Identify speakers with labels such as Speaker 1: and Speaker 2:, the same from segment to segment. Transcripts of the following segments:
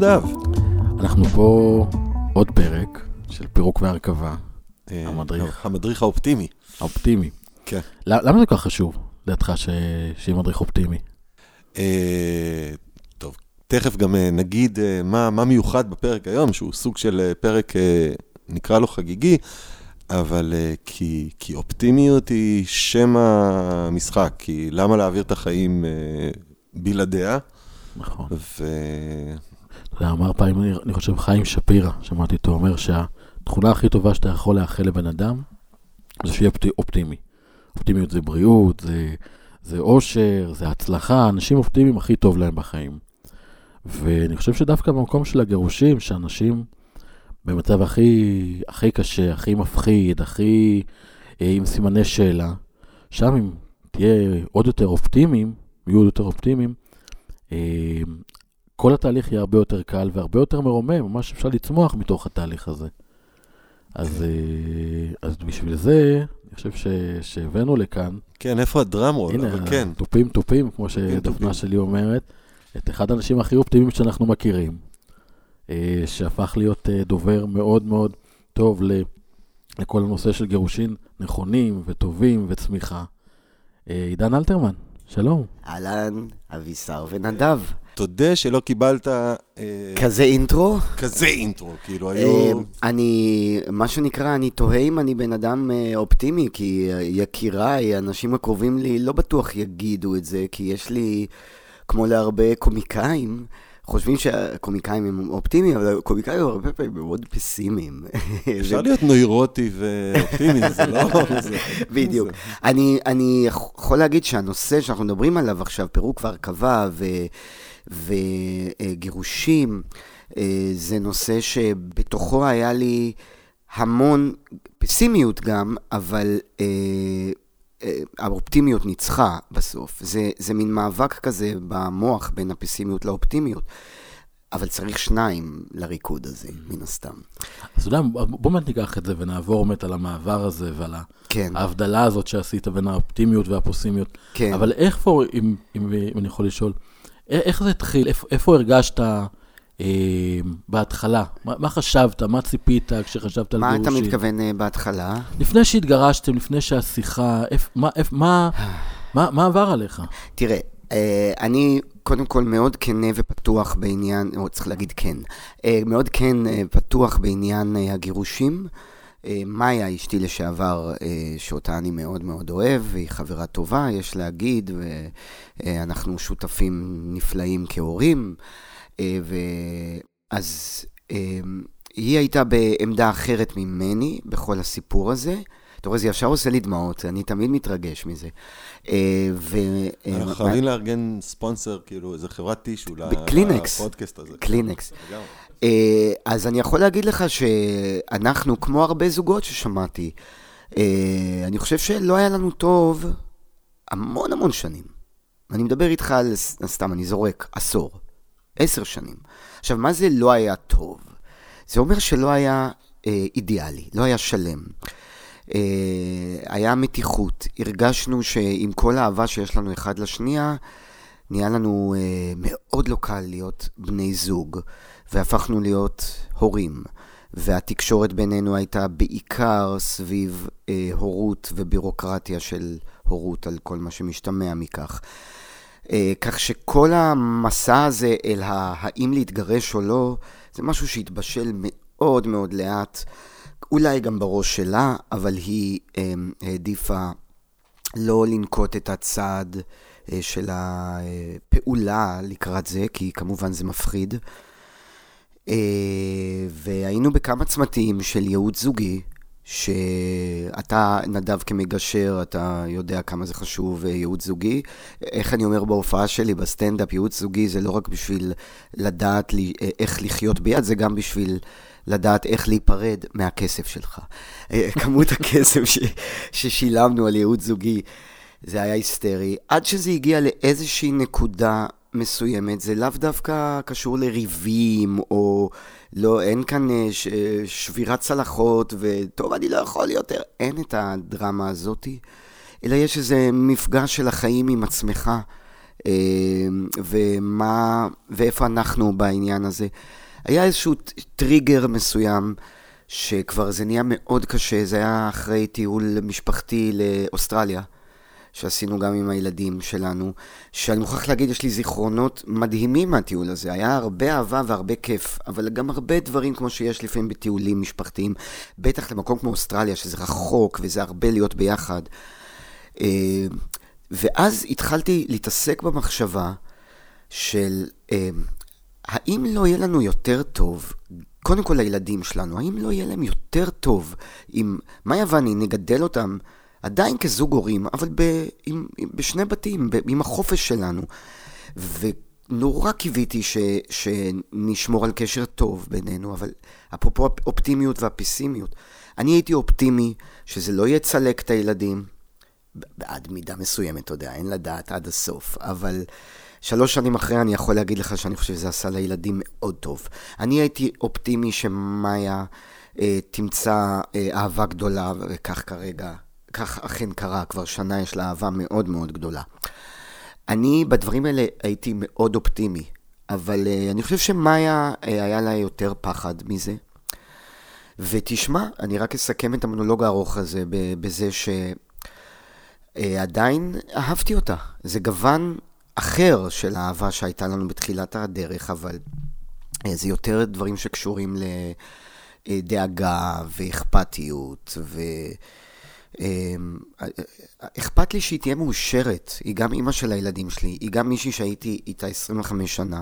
Speaker 1: נדב.
Speaker 2: אנחנו פה עוד פרק של פירוק והרכבה.
Speaker 1: אה,
Speaker 2: המדריך.
Speaker 1: המדריך האופטימי.
Speaker 2: האופטימי.
Speaker 1: כן.
Speaker 2: למה זה כל כך חשוב, לדעתך, שיהיה מדריך אופטימי?
Speaker 1: אה, טוב, תכף גם אה, נגיד מה, מיוחד בפרק היום, שהוא סוג של פרק, נקרא לו חגיגי, אבל כי, כי אופטימיות היא שם המשחק, כי למה להעביר את החיים בלעדיה?
Speaker 2: נכון.
Speaker 1: ו...
Speaker 2: יודע, אמר פעם, אני, חושב, חיים שפירא, שמעתי אותו אומר שהתכונה הכי טובה שאתה יכול לאחל לבן אדם, זה שיהיה אופטי, אופטימי. אופטימיות זה בריאות, זה, זה אושר, זה הצלחה, אנשים אופטימיים הכי טוב להם בחיים. ואני חושב שדווקא במקום של הגירושים, שאנשים במצב הכי, הכי קשה, הכי מפחיד, הכי אה, עם סימני שאלה, שם אם תהיה עוד יותר אופטימיים, יהיו עוד יותר אופטימיים, אה, כל התהליך יהיה הרבה יותר קל והרבה יותר מרומם, ממש אפשר לצמוח מתוך התהליך הזה. אז, אה, אז בשביל זה, אני חושב ש, שהבאנו לכאן,
Speaker 1: כן, איפה הדרמרול?
Speaker 2: הנה,
Speaker 1: כן.
Speaker 2: תופים תופים, כמו. שדפנה שלי אומרת, את אחד האנשים הכי אופטימיים שאנחנו מכירים, אה, שהפך להיות אה, דובר מאוד מאוד טוב ל- לכל הנושא של גירושין נכונים וטובים וצמיחה. עידן אלתרמן, שלום.
Speaker 3: אהלן, אבישר ונדב.
Speaker 1: תודה שלא קיבלת אה,
Speaker 3: כזה אינטרו?
Speaker 1: כזה אינטרו, כאילו
Speaker 3: אה,
Speaker 1: היו...
Speaker 3: אני, מה שנקרא, אני תוהה אם אני בן אדם אה, אופטימי, כי אה, יקיריי, האנשים הקרובים לי, לא בטוח יגידו את זה, כי יש לי, כמו להרבה קומיקאים, חושבים שהקומיקאים הם אופטימיים, אבל הקומיקאים הרבה פעמים מאוד פסימיים.
Speaker 1: אפשר להיות נוירוטי ואופטימי, זה לא...
Speaker 3: בדיוק. אני, אני יכול להגיד שהנושא שאנחנו מדברים עליו עכשיו, פירוק והרכבה ו- וגירושים, אה, זה נושא שבתוכו היה לי המון פסימיות גם, אבל אה, אה, האופטימיות ניצחה בסוף. זה, זה מין מאבק כזה במוח בין הפסימיות לאופטימיות. אבל צריך שניים לריקוד הזה, מן הסתם.
Speaker 2: אז אתה יודע, בוא באמת ניקח את זה ונעבור באמת על המעבר הזה ועל
Speaker 3: כן,
Speaker 2: ההבדלה הזאת שעשית בין האופטימיות והפוסימיות.
Speaker 3: כן.
Speaker 2: אבל איך פה, אם, אם, אם אני יכול לשאול, איך זה התחיל? איפה, איפה הרגשת אה, בהתחלה? מה, מה חשבת? מה ציפית כשחשבת על
Speaker 3: מה
Speaker 2: גירושים?
Speaker 3: אתה מתכוון אה, בהתחלה?
Speaker 2: לפני שהתגרשתם, לפני שהשיחה, איפ, מה, איפ, מה, מה, מה עבר עליך?
Speaker 3: תראה, אה, אני קודם כל מאוד כנה ופתוח בעניין, או צריך להגיד כן, אה, מאוד כן אה, פתוח בעניין אה, הגירושים. אה, מאיה, אשתי לשעבר, אה, שאותה אני מאוד מאוד אוהב, והיא חברה טובה, יש להגיד, ואנחנו שותפים נפלאים כהורים. אה, אה, היא הייתה בעמדה אחרת ממני בכל הסיפור הזה. אתה רואה, זה ישר עושה לי דמעות, אני תמיד מתרגש מזה. אה, ו... אה,
Speaker 1: אנחנו חייבים לארגן ספונסר, כאילו, איזה חברת טישו. לפודקאסט הזה.
Speaker 3: קלינקס. אה, אז אני יכול להגיד לך שאנחנו, כמו הרבה זוגות ששמעתי, אה, אני חושב שלא היה לנו טוב המון המון שנים. אני מדבר איתך על, סתם, אני זורק, עשור, עשר שנים. עכשיו, מה זה לא היה טוב? זה אומר שלא היה אה, אידיאלי, לא היה שלם. אה, היה מתיחות, הרגשנו שעם כל האהבה שיש לנו אחד לשנייה, נהיה לנו אה, מאוד לא קל להיות בני זוג, והפכנו להיות הורים. והתקשורת בינינו הייתה בעיקר סביב אה, הורות ובירוקרטיה של הורות על כל מה שמשתמע מכך. אה, כך שכל המסע הזה אל האם להתגרש או לא, זה משהו שהתבשל מאוד מאוד לאט, אולי גם בראש שלה, אבל היא אה, העדיפה לא לנקוט את הצעד אה, של הפעולה לקראת זה, כי כמובן זה מפחיד. אה, והיינו בכמה צמתים של ייעוץ זוגי, שאתה, נדב כמגשר, אתה יודע כמה זה חשוב אה, ייעוץ זוגי. איך אני אומר בהופעה שלי בסטנדאפ, ייעוץ זוגי זה לא רק בשביל לדעת לי, אה, איך לחיות ביד, זה גם בשביל לדעת איך להיפרד מהכסף שלך. אה, כמות הכסף ש, ששילמנו על ייעוץ זוגי, זה היה היסטרי. עד שזה הגיע לאיזושהי נקודה מסוימת, זה לאו דווקא קשור לריבים, או לא, אין כאן אה, ש, שבירת צלחות, וטוב, אני לא יכול יותר. אין את הדרמה הזאתי, אלא יש איזה מפגש של החיים עם עצמך, אה, ומה, ואיפה אנחנו בעניין הזה. היה איזשהו טריגר מסוים, שכבר זה נהיה מאוד קשה, זה היה אחרי טיול משפחתי לאוסטרליה. שעשינו גם עם הילדים שלנו, שאני מוכרח להגיד, יש לי זיכרונות מדהימים מהטיול הזה. היה הרבה אהבה והרבה כיף, אבל גם הרבה דברים כמו שיש לפעמים בטיולים משפחתיים, בטח למקום כמו אוסטרליה, שזה רחוק וזה הרבה להיות ביחד. אה, ואז התחלתי להתעסק במחשבה של אה, האם לא יהיה לנו יותר טוב, קודם כל לילדים שלנו, האם לא יהיה להם יותר טוב אם מאיה ואני נגדל אותם עדיין כזוג הורים, אבל ב, עם, עם, בשני בתים, ב, עם החופש שלנו. ונורא קיוויתי ש, שנשמור על קשר טוב בינינו, אבל אפרופו האופטימיות והפסימיות, אני הייתי אופטימי שזה לא יצלק את הילדים, בעד מידה מסוימת, אתה יודע, אין לדעת עד הסוף, אבל שלוש שנים אחרי אני יכול להגיד לך שאני חושב שזה עשה לילדים מאוד טוב. אני הייתי אופטימי שמאיה אה, תמצא אה, אהבה גדולה, וכך כרגע כך אכן קרה, כבר שנה יש לה אהבה מאוד מאוד גדולה. אני בדברים האלה הייתי מאוד אופטימי, אבל uh, אני חושב שמאיה uh, היה לה יותר פחד מזה. ותשמע, אני רק אסכם את המונולוג הארוך הזה בזה שעדיין uh, אהבתי אותה. זה גוון אחר של האהבה שהייתה לנו בתחילת הדרך, אבל זה יותר דברים שקשורים לדאגה ואכפתיות ו... אמ, אכפת לי שהיא תהיה מאושרת, היא גם אימא של הילדים שלי, היא גם מישהי שהייתי איתה 25 שנה,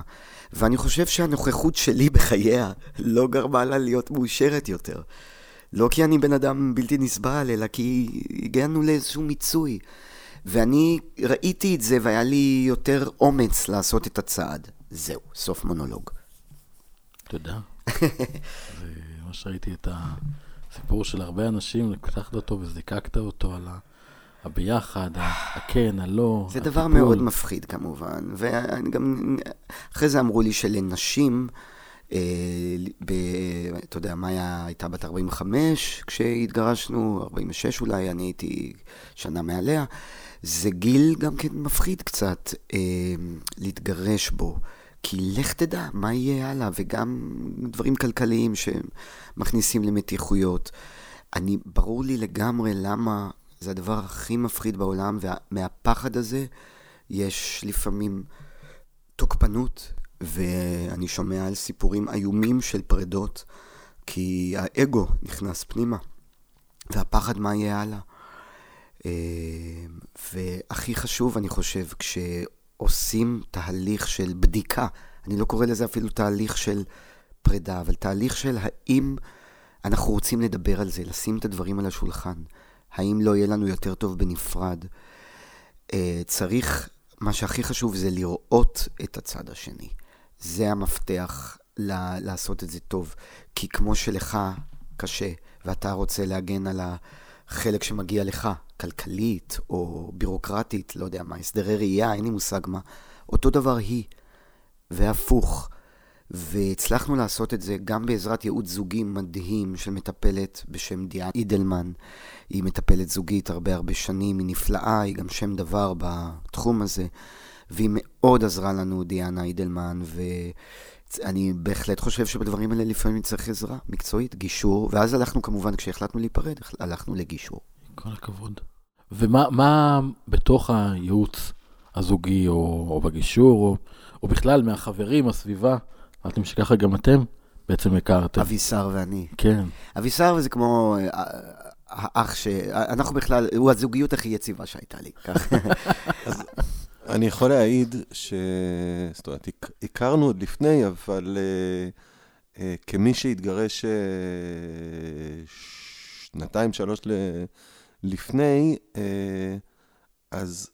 Speaker 3: ואני חושב שהנוכחות שלי בחייה לא גרמה לה להיות מאושרת יותר. לא כי אני בן אדם בלתי נסבל, אלא כי הגענו לאיזשהו מיצוי. ואני ראיתי את זה והיה לי יותר אומץ לעשות את הצעד. זהו, סוף מונולוג.
Speaker 2: תודה. ממש ראיתי את ה... סיפור של הרבה אנשים, לקחת אותו וזיקקת אותו על הביחד, הכן, הלא,
Speaker 3: זה דבר מאוד מפחיד כמובן, ואני גם, אחרי זה אמרו לי שלנשים, אה, ב, אתה יודע, מאיה הייתה בת 45 כשהתגרשנו, 46 אולי, אני הייתי שנה מעליה. זה גיל גם כן מפחיד קצת אה, להתגרש בו. כי לך תדע מה יהיה הלאה, וגם דברים כלכליים שמכניסים למתיחויות. אני, ברור לי לגמרי למה זה הדבר הכי מפחיד בעולם, ומהפחד הזה יש לפעמים תוקפנות, ואני שומע על סיפורים איומים של פרדות, כי האגו נכנס פנימה, והפחד מה יהיה הלאה. אה, והכי חשוב, אני חושב, כש... עושים תהליך של בדיקה. אני לא קורא לזה אפילו תהליך של פרידה, אבל תהליך של האם אנחנו רוצים לדבר על זה, לשים את הדברים על השולחן. האם לא יהיה לנו יותר טוב בנפרד? אה, צריך, מה שהכי חשוב זה לראות את הצד השני. זה המפתח ל- לעשות את זה טוב. כי כמו שלך קשה, ואתה רוצה להגן על החלק שמגיע לך, כלכלית או בירוקרטית, לא יודע מה, הסדרי ראייה, אין לי מושג מה. אותו דבר היא, והפוך. והצלחנו לעשות את זה גם בעזרת ייעוץ זוגי מדהים של מטפלת בשם דיאן אידלמן. היא מטפלת זוגית הרבה הרבה שנים, היא נפלאה, היא גם שם דבר בתחום הזה, והיא מאוד עזרה לנו, דיאנה אידלמן, ואני בהחלט חושב שבדברים האלה לפעמים צריך עזרה מקצועית, גישור, ואז הלכנו כמובן, כשהחלטנו להיפרד, הלכנו לגישור.
Speaker 2: כל הכבוד. ומה בתוך הייעוץ הזוגי, או, או בגישור, או, או בכלל מהחברים, הסביבה, אמרתם שככה גם אתם בעצם הכרתם.
Speaker 3: אבישר ואני.
Speaker 2: כן.
Speaker 3: אבישר זה כמו אה, האח ש... אנחנו בכלל, הוא הזוגיות הכי יציבה שהייתה לי.
Speaker 1: אז אני יכול להעיד ש... זאת אומרת, הכרנו עוד לפני, אבל uh, uh, כמי שהתגרש uh, שנתיים, שלוש. לפני, אה, אז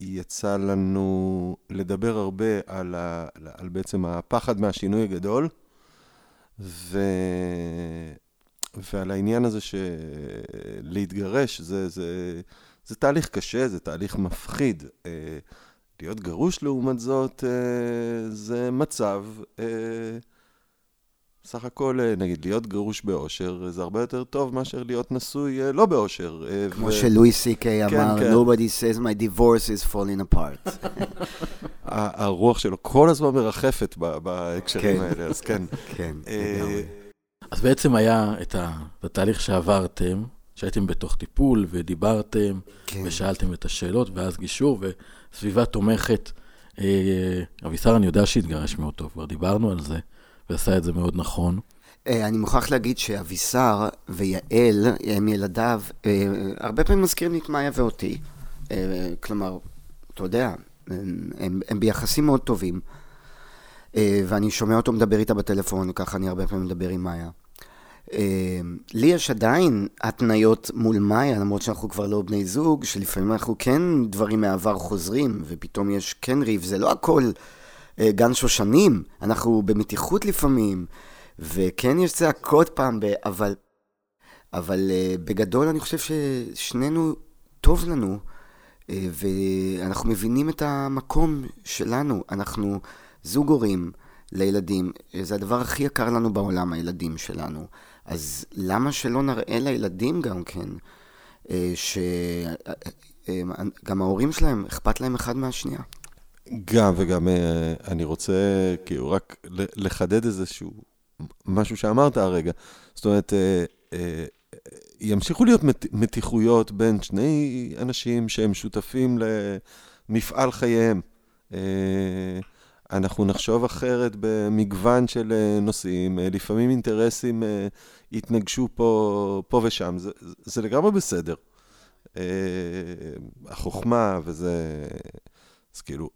Speaker 1: יצא לנו לדבר הרבה על, ה, על בעצם הפחד מהשינוי הגדול, ו, ועל העניין הזה שלהתגרש זה, זה, זה תהליך קשה, זה תהליך מפחיד. אה, להיות גרוש לעומת זאת, אה, זה מצב סך הכל, אה, נגיד, להיות גרוש באושר, אה, זה הרבה יותר טוב מאשר להיות נשוי אה, לא באושר.
Speaker 3: כמו ו... שלואי סי קיי
Speaker 1: כן,
Speaker 3: אמר,
Speaker 1: כן.
Speaker 3: nobody says my divorce is falling apart.
Speaker 1: הרוח שלו כל הזמן מרחפת בהקשרים
Speaker 3: כן.
Speaker 1: האלה, אז כן.
Speaker 3: כן,
Speaker 1: אה,
Speaker 3: לגמרי.
Speaker 2: אז בעצם היה את התהליך שעברתם, שהייתם בתוך טיפול ודיברתם,
Speaker 3: כן.
Speaker 2: ושאלתם את השאלות, ואז גישור וסביבה תומכת. אה, אבישר, אני יודע שהתגרש מאוד טוב, כבר דיברנו על זה, ועשה את זה מאוד נכון.
Speaker 3: אה, אני מוכרח להגיד שאבישר ויעל, הם ילדיו, אה, הרבה פעמים מזכירים לי את מאיה ואותי. אה, כלומר, אתה יודע, הם, הם, הם ביחסים מאוד טובים. אה, ואני שומע אותו מדבר איתה בטלפון, וככה אני הרבה פעמים מדבר עם מאיה. אה, לי יש עדיין התניות מול מאיה, למרות שאנחנו כבר לא בני זוג, שלפעמים אנחנו כן, דברים מהעבר חוזרים, ופתאום יש כן ריב, זה לא הכל אה, גן שושנים, אנחנו במתיחות לפעמים, וכן יש צעקות פעם, ב... אבל, אבל אה, בגדול אני חושב ששנינו טוב לנו, אה, ואנחנו מבינים את המקום שלנו, אנחנו זוג הורים לילדים, זה הדבר הכי יקר לנו בעולם, הילדים שלנו. אז למה שלא נראה לילדים גם כן, אה, שגם ההורים שלהם, אכפת להם אחד מהשנייה.
Speaker 1: גם וגם אה, אני רוצה כאילו רק לחדד איזשהו משהו שאמרת הרגע. זאת אומרת, אה, אה, ימשיכו להיות מת- מתיחויות בין שני אנשים שהם שותפים למפעל חייהם. אנחנו נחשוב אחרת במגוון של אה, נושאים, אה, לפעמים אינטרסים אה, יתנגשו פה, פה ושם, זה, זה לגמרי בסדר. החוכמה וזה, אז כאילו,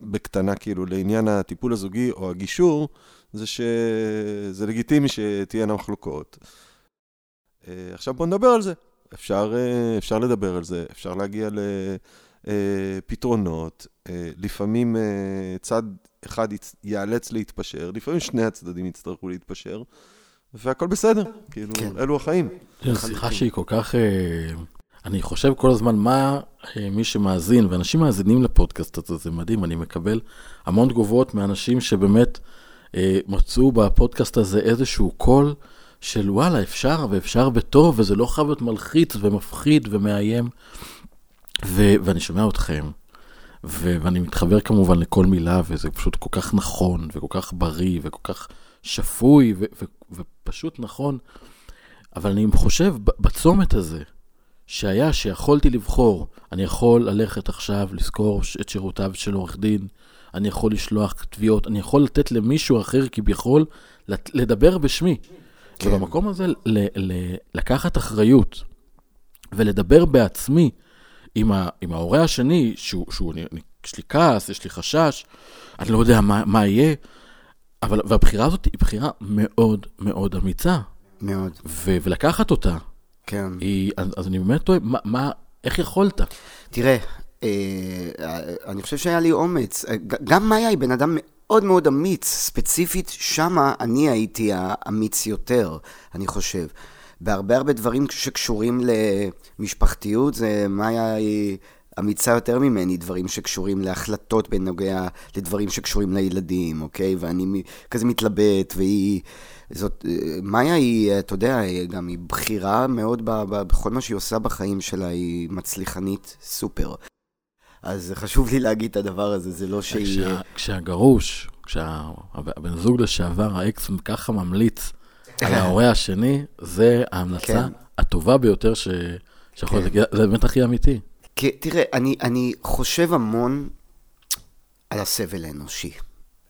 Speaker 1: בקטנה כאילו לעניין הטיפול הזוגי או הגישור, זה שזה לגיטימי שתהיינה מחלוקות. עכשיו בוא נדבר על זה. אפשר, אפשר לדבר על זה, אפשר להגיע לפתרונות. לפעמים צד אחד יצ- ייאלץ להתפשר, לפעמים שני הצדדים יצטרכו להתפשר, והכל בסדר, כאילו,
Speaker 3: כן.
Speaker 1: אלו החיים.
Speaker 2: זו שיחה שהיא כל כך... אה, אני חושב כל הזמן מה אה, מי שמאזין, ואנשים מאזינים לפודקאסט הזה, זה מדהים, אני מקבל המון תגובות מאנשים שבאמת אה, מצאו בפודקאסט הזה איזשהו קול של וואלה, אפשר ואפשר בטוב, וזה לא חייב להיות מלחיץ ומפחיד ומאיים. ו- ואני שומע אתכם, ו- ואני מתחבר כמובן לכל מילה, וזה פשוט כל כך נכון, וכל כך בריא, וכל כך שפוי, ו- ו- ופשוט נכון. אבל אני חושב בצומת הזה, שהיה שיכולתי לבחור, אני יכול ללכת עכשיו לשכור ש- את שירותיו של עורך דין, אני יכול לשלוח תביעות, אני יכול לתת למישהו אחר כביכול לדבר בשמי.
Speaker 3: כן.
Speaker 2: ובמקום הזה ל- ל- לקחת אחריות ולדבר בעצמי עם, ה- עם ההורה השני, שהוא, שהוא אני, אני, יש לי כעס, יש לי חשש, אני לא יודע מה, מה יהיה, אבל, והבחירה הזאת היא בחירה מאוד מאוד אמיצה,
Speaker 3: מאוד,
Speaker 2: ו, ולקחת אותה,
Speaker 3: כן.
Speaker 2: היא, אז, אז אני באמת תוהה, מה, מה, איך יכולת?
Speaker 3: תראה, אה, אני חושב שהיה לי אומץ. אה, גם מאיה היא בן אדם מאוד מאוד אמיץ. ספציפית, שמה אני הייתי האמיץ יותר, אני חושב. בהרבה הרבה דברים שקשורים למשפחתיות, זה מאיה היא אמיצה יותר ממני, דברים שקשורים להחלטות בנוגע לדברים שקשורים לילדים, אוקיי? ואני כזה מתלבט, והיא... זאת, מאיה היא, אתה יודע, היא גם היא בכירה מאוד ב, ב, בכל מה שהיא עושה בחיים שלה, היא מצליחנית סופר. אז חשוב לי להגיד את הדבר הזה, זה לא שהיא...
Speaker 2: כשה, כשהגרוש, כשהבן זוג לשעבר, האקס ככה ממליץ על ההורה השני, זה ההמלצה
Speaker 3: כן.
Speaker 2: הטובה ביותר ש... שיכול
Speaker 3: כן.
Speaker 2: להיות, זה באמת הכי אמיתי.
Speaker 3: כי, תראה, אני, אני חושב המון על הסבל האנושי.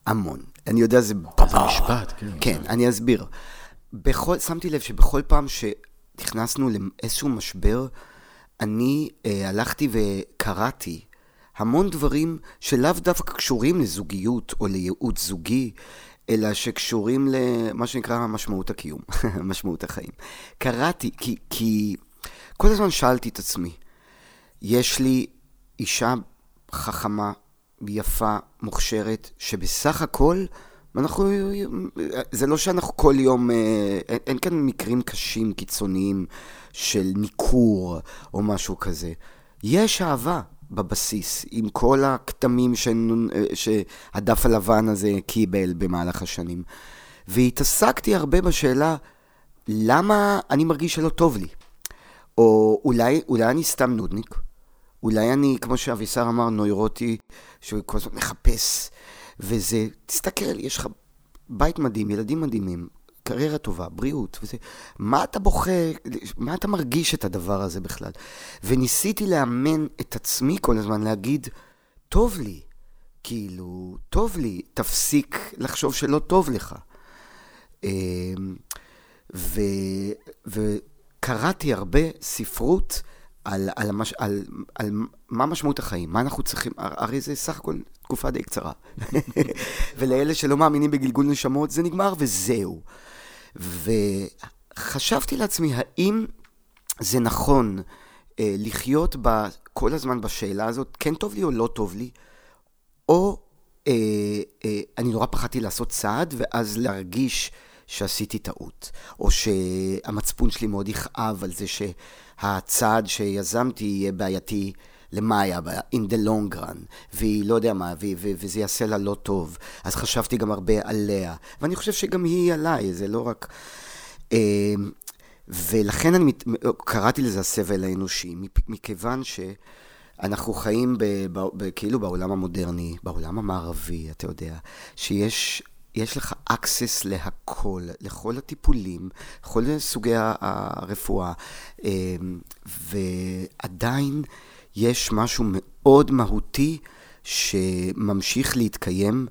Speaker 3: המון. אני יודע, זה...
Speaker 2: זה משפט, כן.
Speaker 3: כן, אני אסביר. בכל, שמתי לב שבכל פעם שנכנסנו לאיזשהו משבר, אני אה, הלכתי וקראתי המון דברים שלאו דווקא קשורים לזוגיות או לייעוץ זוגי, אלא שקשורים למה שנקרא משמעות הקיום, משמעות החיים. קראתי, כי, כי כל הזמן שאלתי את עצמי, יש לי אישה חכמה, יפה, מוכשרת, שבסך הכל, אנחנו, זה לא שאנחנו כל יום, אה, אין, אין כאן מקרים קשים, קיצוניים של ניכור או משהו כזה. יש אהבה בבסיס, עם כל הכתמים. שהדף הלבן הזה קיבל במהלך השנים. והתעסקתי הרבה בשאלה, למה אני מרגיש שלא טוב לי? או אולי, אולי אני סתם נודניק, אולי אני, כמו שאבישר אמר, נוירוטי, שהוא כל הזמן מחפש, וזה, תסתכל, יש לך בית מדהים, ילדים מדהימים, קריירה טובה, בריאות, וזה, מה אתה בוכה, מה אתה מרגיש את הדבר הזה בכלל? וניסיתי לאמן את עצמי כל הזמן, להגיד, טוב לי, כאילו, טוב לי, תפסיק לחשוב שלא טוב לך. אמ, ו, וקראתי הרבה ספרות על, על, המש, על, על מה משמעות החיים, מה אנחנו צריכים, הרי זה סך הכל תקופה די קצרה. ולאלה שלא מאמינים בגלגול נשמות, זה נגמר וזהו. וחשבתי לעצמי, האם זה נכון אה, לחיות ב, כל הזמן בשאלה הזאת, כן טוב לי או לא טוב לי, או אה, אה, אני נורא פחדתי לעשות צעד, ואז להרגיש שעשיתי טעות, או שהמצפון שלי מאוד יכאב על זה שהצעד שיזמתי יהיה בעייתי. למאיה, in the long run, והיא לא יודע מה, ו- ו- וזה יעשה לה לא טוב. אז חשבתי גם הרבה עליה, ואני חושב שגם היא עליי, זה לא רק... אה, ולכן אני מת... קראתי לזה הסבל האנושי, מכיוון שאנחנו חיים ב... ב... ב... כאילו בעולם המודרני, בעולם המערבי, אתה יודע, שיש יש לך access להכל, לכל הטיפולים, לכל סוגי הרפואה, אה, ועדיין יש משהו מאוד מהותי שממשיך להתקיים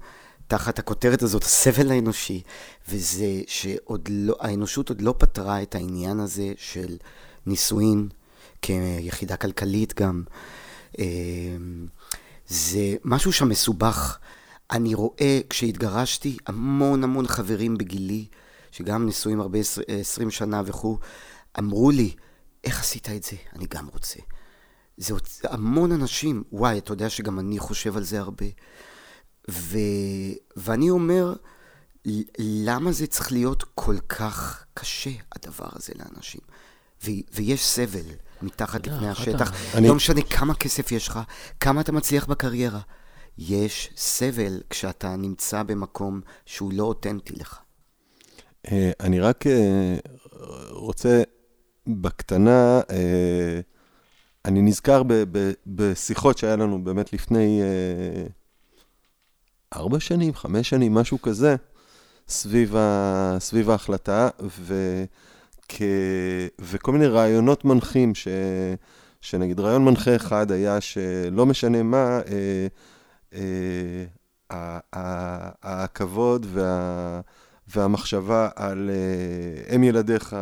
Speaker 3: תחת הכותרת הזאת, הסבל האנושי, וזה שהאנושות עוד לא פתרה את העניין הזה של נישואין כיחידה כלכלית גם. אמ, זה משהו שם מסובך. אני רואה, כשהתגרשתי, המון המון חברים בגילי, שגם נשואים הרבה עשרים שנה וכו', אמרו לי, איך עשית את זה? אני גם רוצה. זה המון אנשים, וואי, אתה יודע שגם אני חושב על זה הרבה. ו... ואני אומר, למה זה צריך להיות כל כך קשה, הדבר הזה לאנשים? ו... ויש סבל מתחת לפני השטח. אני... לא משנה כמה כסף יש לך, כמה אתה מצליח בקריירה. יש סבל כשאתה נמצא במקום שהוא לא אותנטי לך.
Speaker 1: אה, אני רק אה, רוצה בקטנה אה, אני נזכר ב, ב, בשיחות שהיה לנו באמת לפני אה, ארבע שנים, חמש שנים, משהו כזה, סביב, ה, סביב ההחלטה, ו, כ, וכל מיני רעיונות מנחים, ש, שנגיד רעיון מנחה אחד היה שלא משנה מה, אה, אה, הכבוד וה, והמחשבה על אה, אם ילדיך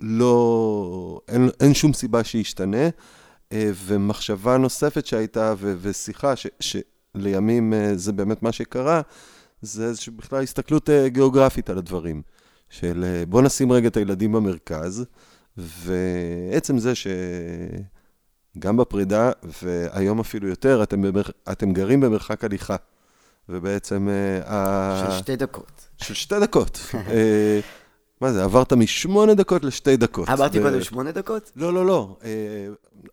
Speaker 1: לא, אין, אין שום סיבה שישתנה, אה, ומחשבה נוספת שהייתה, ו, ושיחה, ש, שלימים אה, זה באמת מה שקרה, זה איזושהי בכלל הסתכלות אה, גיאוגרפית על הדברים. של בוא נשים רגע את הילדים במרכז, ועצם זה שגם בפרידה, והיום אפילו יותר, אתם, במר... אתם גרים במרחק הליכה. ובעצם...
Speaker 3: של שתי דקות.
Speaker 1: של שתי דקות. מה זה, עברת משמונה דקות לשתי דקות.
Speaker 3: עברתי קודם שמונה דקות?
Speaker 1: לא, לא, לא. אה,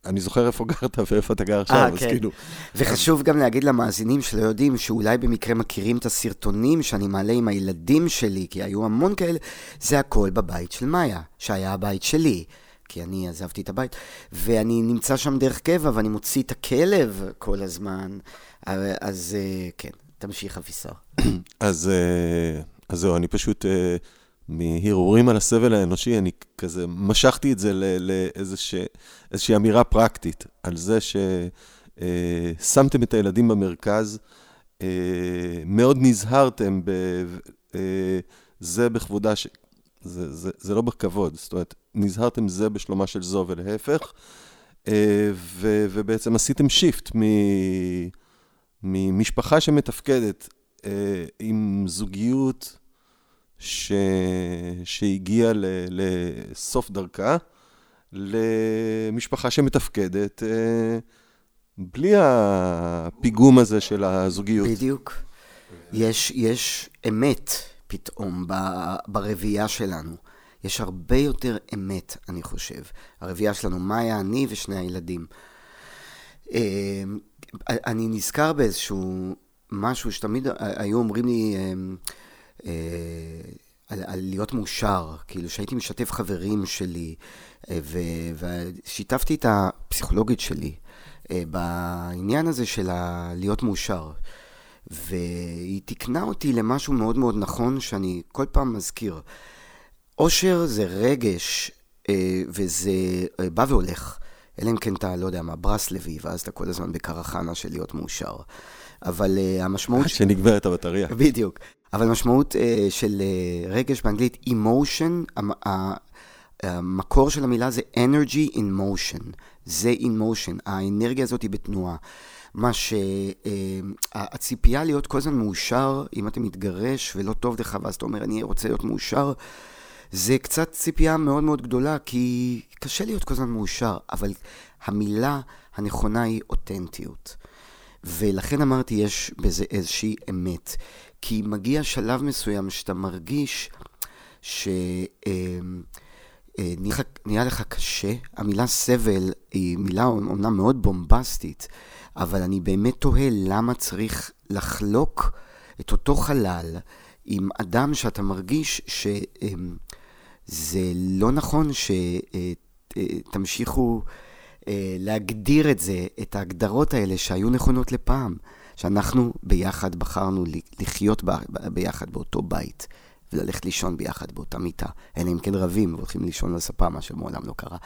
Speaker 1: אני זוכר איפה גרת ואיפה אתה גר עכשיו, אז
Speaker 3: כן.
Speaker 1: כאילו...
Speaker 3: וחשוב גם להגיד למאזינים שלא יודעים, שאולי במקרה מכירים את הסרטונים שאני מעלה עם הילדים שלי, כי היו המון כאלה, זה הכל בבית של מאיה, שהיה הבית שלי. כי אני עזבתי את הבית, ואני נמצא שם דרך קבע, ואני מוציא את הכלב כל הזמן. אז אה, כן, תמשיך, אביסר.
Speaker 1: אז זהו, אני פשוט... מהרהורים על הסבל האנושי, אני כזה משכתי את זה לאיזושהי אמירה פרקטית, על זה ששמתם את הילדים במרכז, אה, מאוד נזהרתם בזה אה, בכבודה, ש... זה, זה, זה לא בכבוד, זאת אומרת, נזהרתם זה בשלומה של זו ולהפך, אה, ו, ובעצם עשיתם שיפט ממשפחה שמתפקדת עם זוגיות, ש... שהגיעה ל... לסוף דרכה, למשפחה שמתפקדת אה, בלי הפיגום הזה של הזוגיות.
Speaker 3: בדיוק. יש, יש אמת פתאום ב... ברבייה שלנו. יש הרבה יותר אמת, אני חושב. הרבייה שלנו, מאיה, אני ושני הילדים. אה, אני נזכר באיזשהו משהו שתמיד היו אומרים לי, אה, על, על להיות מאושר, כאילו שהייתי משתף חברים שלי, אה, ו, ושיתפתי את הפסיכולוגית שלי אה, בעניין הזה של ה, להיות מאושר. והיא תיקנה אותי למשהו מאוד מאוד נכון, שאני כל פעם מזכיר. אושר זה רגש, אה, וזה אה, בא והולך. אלא אם כן אתה, לא יודע מה, ברסלבי, ואז אתה כל הזמן בקרחנה של להיות מאושר. אבל uh, המשמעות...
Speaker 1: עד שנגמרת הבטריה.
Speaker 3: בדיוק. אבל המשמעות uh, של uh, רגש באנגלית, emotion, המקור של המילה זה energy in motion. זה in motion. האנרגיה הזאת היא בתנועה. מה שהציפייה uh, להיות כל הזמן מאושר, אם אתה מתגרש ולא טוב לך, ואז אתה אומר, אני רוצה להיות מאושר, זה קצת ציפייה מאוד מאוד גדולה, כי קשה להיות כל הזמן מאושר, אבל המילה הנכונה היא אותנטיות. ולכן אמרתי, יש בזה איזושהי אמת. כי מגיע שלב מסוים שאתה מרגיש שנהיה אה, לך קשה. המילה סבל היא מילה אומנם מאוד בומבסטית, אבל אני באמת תוהה למה צריך לחלוק את אותו חלל עם אדם שאתה מרגיש שזה לא נכון שתמשיכו... אה, להגדיר את זה, את ההגדרות האלה שהיו נכונות לפעם, שאנחנו ביחד בחרנו לחיות ביחד באותו בית. וללכת לישון ביחד באותה מיטה, אלא אם כן רבים והולכים לישון על ספה, מה שמעולם לא קרה.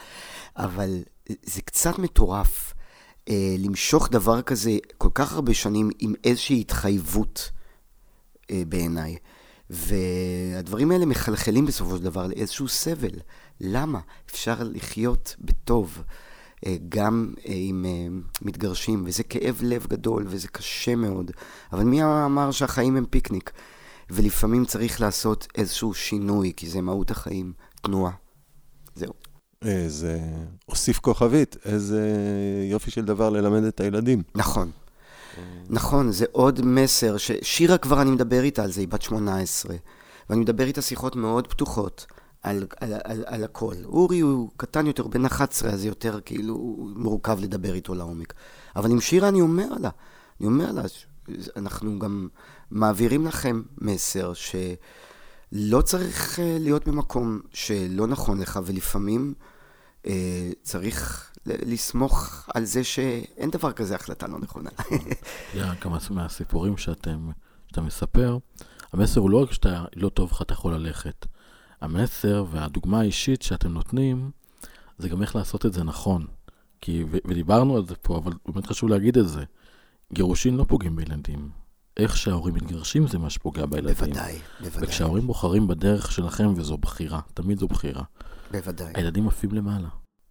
Speaker 3: אבל זה קצת מטורף אה, למשוך דבר כזה כל כך הרבה שנים עם איזושהי התחייבות אה, בעיניי. והדברים האלה מחלחלים בסופו של דבר לאיזשהו סבל. למה? אפשר לחיות בטוב. אה, גם אה, עם אה, מתגרשים, וזה כאב לב גדול, וזה קשה מאוד. אבל מי אמר שהחיים הם פיקניק? ולפעמים צריך לעשות איזשהו שינוי, כי זה מהות החיים, תנועה. זהו.
Speaker 1: זה הוסיף כוכבית, איזה יופי של דבר ללמד את הילדים.
Speaker 3: נכון. נכון, זה עוד מסר, ששירה כבר אני מדבר איתה על זה, היא בת 18, ואני מדבר איתה שיחות מאוד פתוחות. על, על, על, על הכל. אורי הוא קטן יותר, בן 11, אז יותר כאילו מורכב לדבר איתו לעומק. אבל עם שירה אני אומר לה, אני אומר לה, אנחנו גם מעבירים לכם מסר שלא צריך אה, להיות במקום שלא נכון לך, ולפעמים אה, צריך לסמוך על זה שאין דבר כזה החלטה לא נכונה.
Speaker 2: כמה מהסיפורים שאתה מספר, המסר הוא לא רק שאתה לא טוב לך, אתה יכול ללכת. המסר והדוגמה האישית שאתם נותנים, זה גם איך לעשות את זה נכון. כי, ו- ודיברנו על זה פה, אבל באמת חשוב להגיד את זה. גירושין לא פוגעים בילדים. איך שההורים מתגרשים זה מה שפוגע בילדים.
Speaker 3: בוודאי, בוודאי.
Speaker 2: וכשההורים בוחרים בדרך שלכם, וזו בחירה, תמיד זו בחירה.
Speaker 3: בוודאי.
Speaker 2: הילדים עפים למעלה.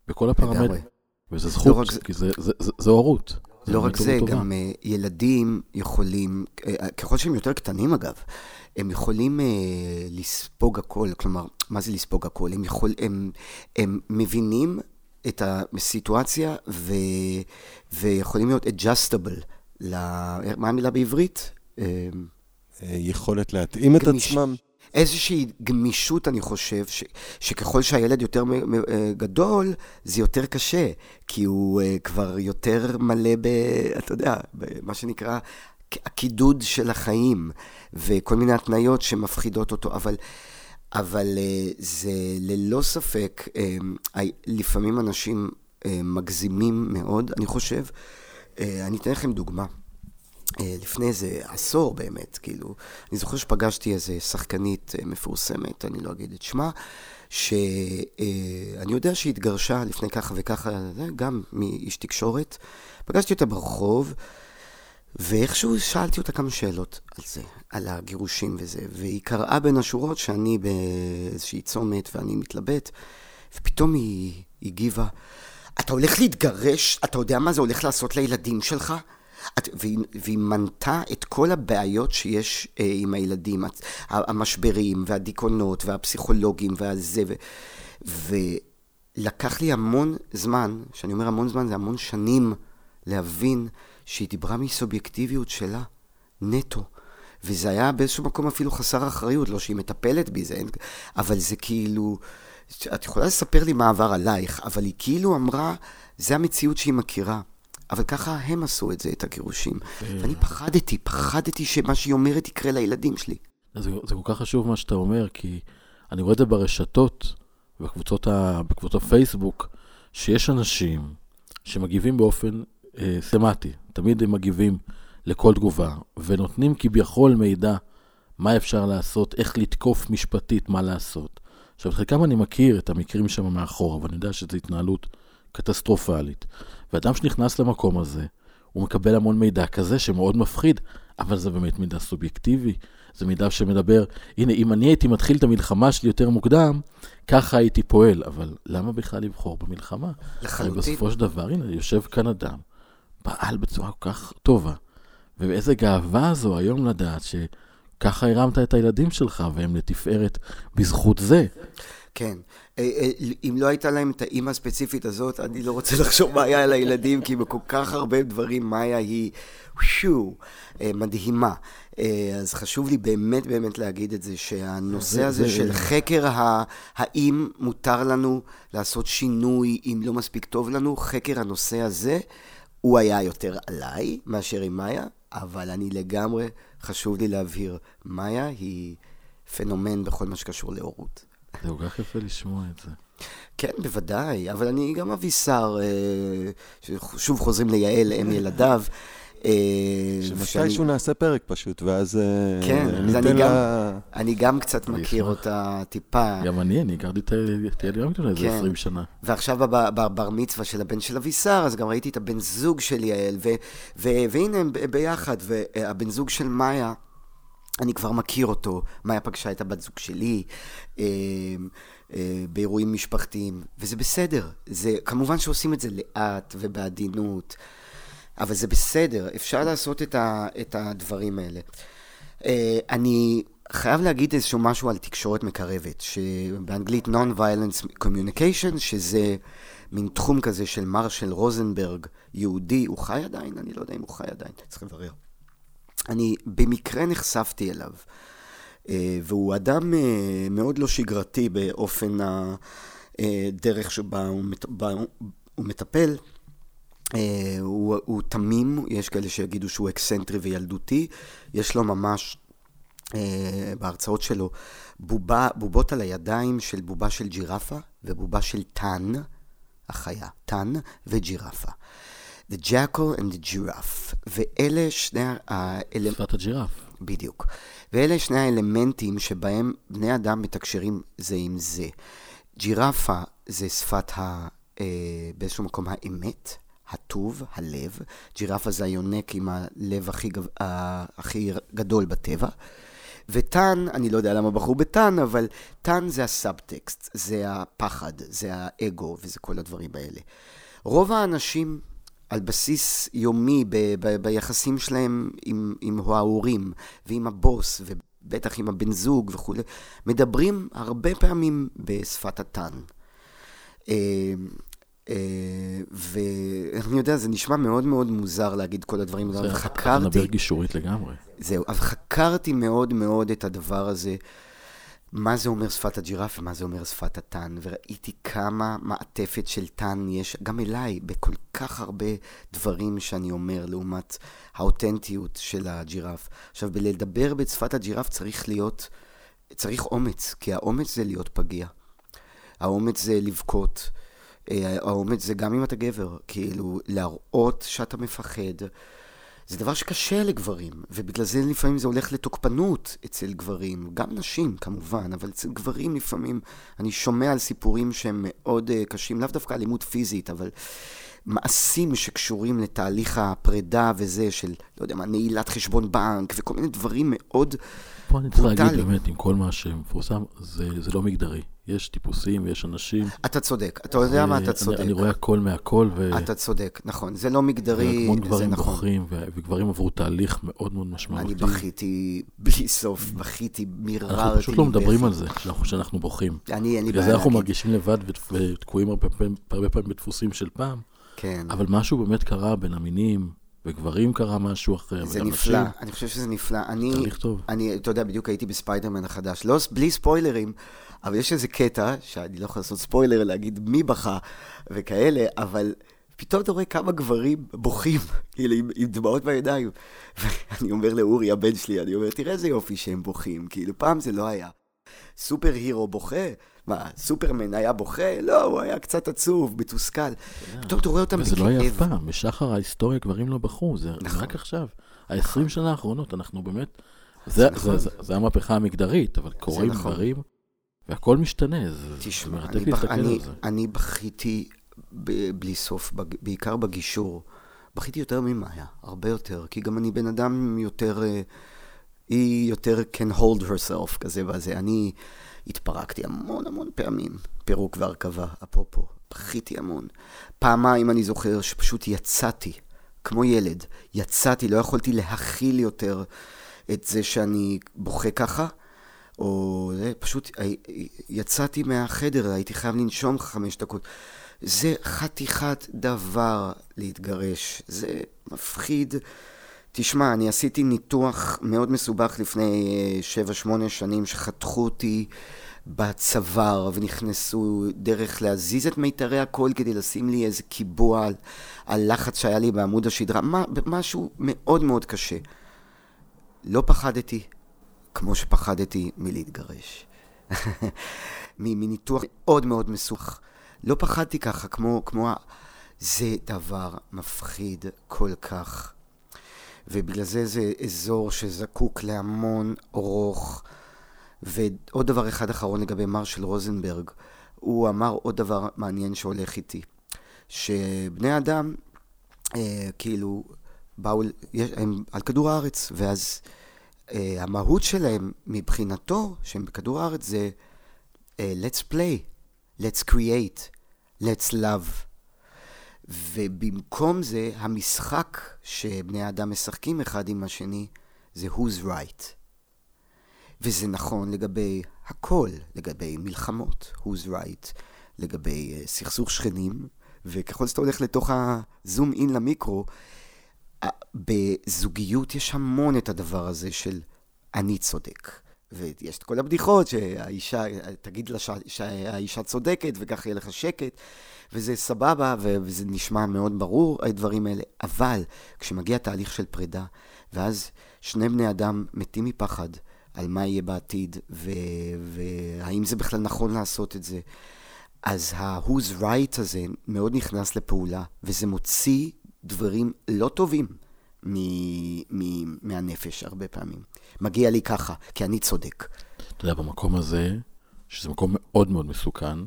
Speaker 2: בכל הפרמטרים. וזה זכות, לא כי זה, זה, זה, זה הורות.
Speaker 3: לא רק זה, גם uh, ילדים יכולים, uh, ככל שהם יותר קטנים אגב, הם יכולים uh, לספוג הכל, כלומר, מה זה לספוג הכל? הם, יכול, הם, הם מבינים את הסיטואציה ו, ויכולים להיות adjustable. ל... מה המילה בעברית?
Speaker 1: יכולת להתאים את עצמם.
Speaker 3: איזושהי גמישות, אני חושב, ש, שככל שהילד יותר אה, גדול, זה יותר קשה, כי הוא כבר יותר מלא ב... אתה יודע, במה שנקרא הקידוד של החיים, וכל מיני התניות שמפחידות אותו, אבל, אבל אה, זה ללא ספק, לפעמים אנשים מגזימים מאוד, אני חושב. אני אתן לכם דוגמה. לפני איזה עשור באמת, כאילו, אני זוכר שפגשתי איזה שחקנית מפורסמת, אני לא אגיד את שמה, שאני יודע שהיא התגרשה לפני ככה וככה, גם מאיש תקשורת. פגשתי אותה ברחוב, ואיכשהו שאלתי אותה כמה שאלות על זה, על הגירושים וזה, והיא קראה בין השורות שאני באיזושהי צומת ואני מתלבט, ופתאום היא הגיבה, אתה הולך להתגרש? אתה יודע מה זה הולך לעשות לילדים שלך? את, והיא, והיא מנתה את כל הבעיות שיש אה, עם הילדים, המשברים והדיכאונות והפסיכולוגים והזה, ו, ולקח לי המון זמן, כשאני אומר המון זמן זה המון שנים, להבין שהיא דיברה מסובייקטיביות שלה, נטו. וזה היה באיזשהו מקום אפילו חסר אחריות, לא שהיא מטפלת בי, זה. אבל זה כאילו... את יכולה לספר לי מה עבר עלייך, אבל היא כאילו אמרה, זה המציאות שהיא מכירה. אבל ככה הם עשו את זה, את הגירושים. ואני פחדתי, פחדתי שמה שהיא אומרת יקרה לילדים שלי.
Speaker 2: זה, זה כל כך חשוב מה שאתה אומר, כי אני רואה את זה ברשתות, בקבוצות, ה, בקבוצות הפייסבוק, שיש אנשים שמגיבים באופן אה, סמטי, תמיד הם מגיבים לכל תגובה, ונותנים כביכול מידע מה אפשר לעשות, איך לתקוף משפטית, מה לעשות. עכשיו, חלקם אני מכיר את המקרים שם מאחור, אבל אני יודע שזו התנהלות קטסטרופלית. ואדם שנכנס למקום הזה, הוא מקבל המון מידע כזה שמאוד מפחיד, אבל זה באמת מידע סובייקטיבי. זה מידע שמדבר, הנה, אם אני הייתי מתחיל את המלחמה שלי יותר מוקדם, ככה הייתי פועל. אבל למה בכלל לבחור במלחמה?
Speaker 3: לחלוטין.
Speaker 2: בסופו של דבר, הנה, יושב כאן אדם, פעל בצורה כל כך טובה. ואיזה גאווה זו היום לדעת שככה הרמת את הילדים שלך, והם לתפארת בזכות זה.
Speaker 3: כן. אה, אה, אם לא הייתה להם את האימא הספציפית הזאת, אני לא רוצה לחשוב מה היה על הילדים, כי בכל כך הרבה דברים מאיה היא, שו, אה, מדהימה. אז חשוב לי באמת באמת להגיד את זה, שהנושא הזה של חקר האם מותר לנו לעשות שינוי, אם לא מספיק טוב לנו, חקר הנושא הזה, הוא היה יותר עליי מאשר עם מאיה, אבל אני לגמרי, חשוב לי להבהיר, מאיה היא פנומן בכל מה שקשור להורות.
Speaker 2: זה כל כך יפה לשמוע את זה.
Speaker 3: כן, בוודאי, אבל אני גם אבישר, אה, שוב חוזרים ליעל, אם ילדיו.
Speaker 1: אה, שמתישהו נעשה פרק פשוט, ואז אה,
Speaker 3: כן, ניתן לה... אני גם קצת מכיר אותה טיפה.
Speaker 2: גם אני, אני הכרתי את יעל יונגטון איזה 20 שנה.
Speaker 3: ועכשיו בבר מצווה של הבן של אבישר, אז גם ראיתי את הבן זוג של יעל, והנה הם ביחד, והבן זוג של מאיה. אני כבר מכיר אותו, מאיה פגשה את הבת זוג שלי, אה, אה, באירועים משפחתיים, וזה בסדר. זה, כמובן שעושים את זה לאט ובעדינות, אבל זה בסדר, אפשר לעשות את, ה, את הדברים האלה. אה, אני חייב להגיד איזשהו משהו על תקשורת מקרבת, שבאנגלית Non-Violence Communication, שזה מין תחום כזה של מרשל רוזנברג, יהודי, הוא חי עדיין? אני לא יודע אם הוא חי עדיין, צריך לברר. אני במקרה נחשפתי אליו, אה, והוא אדם אה, מאוד לא שגרתי באופן הדרך אה, שבה הוא, הוא מטפל. הוא, הוא תמים, יש כאלה שיגידו שהוא אקסנטרי וילדותי, יש לו ממש בהרצאות שלו בובה, בובות על הידיים של בובה של ג'ירפה ובובה של טאן, החיה, טאן וג'ירפה. The Jackal and the Giraffe, ואלה שני האלמנטים...
Speaker 2: שפת הג'ירף.
Speaker 3: בדיוק. ואלה שני האלמנטים שבהם בני אדם מתקשרים זה עם זה. ג'ירפה זה שפת ה... אה, באיזשהו מקום האמת, הטוב, הלב. ג'ירפה זה היונק עם הלב הכי, גב... הכי גדול בטבע. וטאן, אני לא יודע למה בחרו בטאן, אבל טאן זה הסאבטקסט, זה הפחד, זה האגו וזה כל הדברים האלה. רוב האנשים על בסיס יומי ב- ב- ביחסים שלהם עם, עם ההורים ועם הבוס ובטח עם הבן זוג וכולי, מדברים הרבה פעמים בשפת הטן. אה, אה, ואני יודע, זה נשמע מאוד מאוד מוזר להגיד כל הדברים האלה, אבל חקרתי...
Speaker 2: נדבר גישורית לגמרי.
Speaker 3: זהו, אבל חקרתי מאוד מאוד את הדבר הזה. מה זה אומר שפת הג'ירף ומה זה אומר שפת הטן, וראיתי כמה מעטפת של טן יש גם אליי בכל כך הרבה דברים שאני אומר, לעומת האותנטיות של הג'ירף. עכשיו, בלדבר בשפת הג'ירף צריך להיות, צריך אומץ, כי האומץ זה להיות פגיע. האומץ זה לבכות. אה, האומץ זה גם אם אתה גבר, כאילו, להראות שאתה מפחד. זה דבר שקשה לגברים, ובגלל זה לפעמים זה הולך לתוקפנות אצל גברים, גם נשים כמובן, אבל אצל גברים לפעמים אני שומע על סיפורים שהם מאוד uh, קשים, לאו דווקא אלימות פיזית, אבל מעשים שקשורים לתהליך הפרידה וזה, של, לא יודע מה, נעילת חשבון בנק וכל מיני דברים מאוד
Speaker 2: פה אני צריך להגיד באמת, עם כל מה שמפורסם, זה, זה לא מגדרי. יש טיפוסים ויש אנשים.
Speaker 3: אתה צודק, אתה יודע מה אתה צודק.
Speaker 2: אני, אני רואה הכל מהכל.
Speaker 3: ו... אתה צודק, נכון. זה לא מגדרי, זה נכון.
Speaker 2: המון גברים בוחרים, וגברים עברו תהליך מאוד מאוד משמעותי.
Speaker 3: אני בכיתי בלי סוף, בכיתי, מיררתי.
Speaker 2: אנחנו פשוט לא מדברים על זה, שאנחנו בוכים.
Speaker 3: אני, אין לי בעיה
Speaker 2: בגלל זה אנחנו מרגישים לבד ותקועים הרבה פעמים בדפוסים של פעם.
Speaker 3: כן.
Speaker 2: אבל משהו באמת קרה בין המינים. וגברים קרה משהו אחר,
Speaker 3: זה נפלא, נשים. אני חושב שזה נפלא. אני,
Speaker 2: תהליך טוב.
Speaker 3: אני, אתה יודע, בדיוק הייתי בספיידרמן החדש. לא, בלי ספוילרים, אבל יש איזה קטע, שאני לא יכול לעשות ספוילר, להגיד מי בכה וכאלה, אבל פתאום אתה רואה כמה גברים בוכים, כאילו, עם, עם דמעות בעיניים. ואני אומר לאורי, הבן שלי, אני אומר, תראה איזה יופי שהם בוכים, כאילו, פעם זה לא היה. סופר הירו בוכה? מה, סופרמן היה בוכה? לא, הוא היה קצת עצוב, מתוסכל. פתאום אתה רואה אותם בכאב.
Speaker 2: וזה לא היה אף פעם, בשחר ההיסטוריה גברים לא בכו, זה
Speaker 3: נכון.
Speaker 2: רק עכשיו. ה-20 שנה האחרונות, אנחנו באמת... זה,
Speaker 3: נכון.
Speaker 2: המהפכה המקדרית, אבל קורים
Speaker 3: נכון.
Speaker 2: דברים, והכל משתנה,
Speaker 3: תשמע, אני, בכיתי. בלי סוף. בעיקר בגישור. בכיתי יותר ממאיה, הרבה יותר, כי גם אני בן אדם יותר, אה, היא יותר can hold herself כזה וזה. אני התפרקתי המון המון פעמים, פירוק והרכבה, אפרופו, בכיתי המון. פעמיים אני זוכר שפשוט יצאתי, כמו ילד, יצאתי, לא יכולתי להכיל יותר את זה שאני בוכה ככה. או זה, פשוט יצאתי מהחדר, הייתי חייב לנשום חמש דקות. זה חתיכת דבר להתגרש, זה מפחיד. תשמע, אני עשיתי ניתוח מאוד מסובך לפני אה, שבע, שמונה שנים, שחתכו אותי בצוואר ונכנסו דרך להזיז את מיתרי הקול כדי לשים לי איזה קיבוע על, על לחץ שהיה לי בעמוד השדרה, מה, משהו מאוד מאוד קשה. לא פחדתי, כמו שפחדתי מלהתגרש. מניתוח מאוד מאוד מסוך. לא פחדתי ככה, כמו, כמו. זה דבר מפחיד כל כך. ובגלל זה זה אזור שזקוק להמון ארוך. ועוד דבר אחד אחרון לגבי מרשל רוזנברג, הוא אמר עוד דבר מעניין שהולך איתי, שבני אדם, אה, כאילו, באו, יש- הם על כדור הארץ, ואז אה, המהות שלהם מבחינתו, שהם בכדור הארץ, זה אה, let's play, let's create, let's love. ובמקום זה, המשחק שבני האדם משחקים אחד עם השני, זה who's right. וזה נכון לגבי הכל, לגבי מלחמות, who's right, לגבי uh, סכסוך שכנים, וככל שאתה הולך לתוך הזום אין למיקרו, בזוגיות יש המון את הדבר הזה של אני צודק. ויש את כל הבדיחות שהאישה, תגיד לה שה- שהאישה צודקת וככה יהיה לך שקט, וזה סבבה וזה נשמע מאוד ברור, הדברים האלה. אבל כשמגיע תהליך של פרידה, ואז שני בני אדם מתים מפחד על מה יהיה בעתיד, ו- והאם זה בכלל נכון לעשות את זה, אז ה-who's right הזה מאוד נכנס לפעולה, וזה מוציא דברים לא טובים מ- מ- מהנפש הרבה פעמים. מגיע לי ככה, כי אני צודק.
Speaker 2: אתה יודע, במקום הזה, שזה מקום מאוד מאוד מסוכן,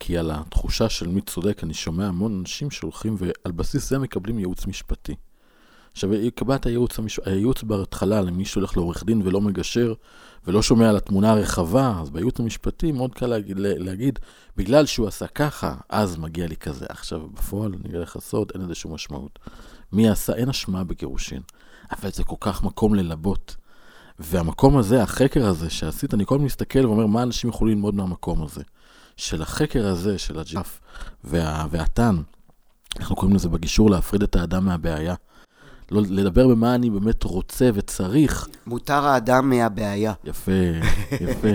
Speaker 2: כי על התחושה של מי צודק, אני שומע המון אנשים שהולכים ועל בסיס זה מקבלים ייעוץ משפטי. עכשיו, יקבע את הייעוץ, המש... הייעוץ בהתחלה למי שהולך לעורך דין ולא מגשר, ולא שומע על התמונה הרחבה, אז בייעוץ המשפטי מאוד קל להגיד, להגיד, בגלל שהוא עשה ככה, אז מגיע לי כזה. עכשיו, בפועל, אני אגיד לך סוד, אין לזה שום משמעות. מי עשה, אין אשמה בגירושין, אבל זה כל כך מקום ללבות. והמקום הזה, החקר הזה שעשית, אני כל הזמן מסתכל ואומר, מה אנשים יכולים ללמוד מהמקום הזה? של החקר הזה, של הג'אף וה, והטן, אנחנו קוראים לזה בגישור להפריד את האדם מהבעיה. לא, לדבר במה אני באמת רוצה וצריך.
Speaker 3: מותר האדם מהבעיה.
Speaker 2: יפה, יפה.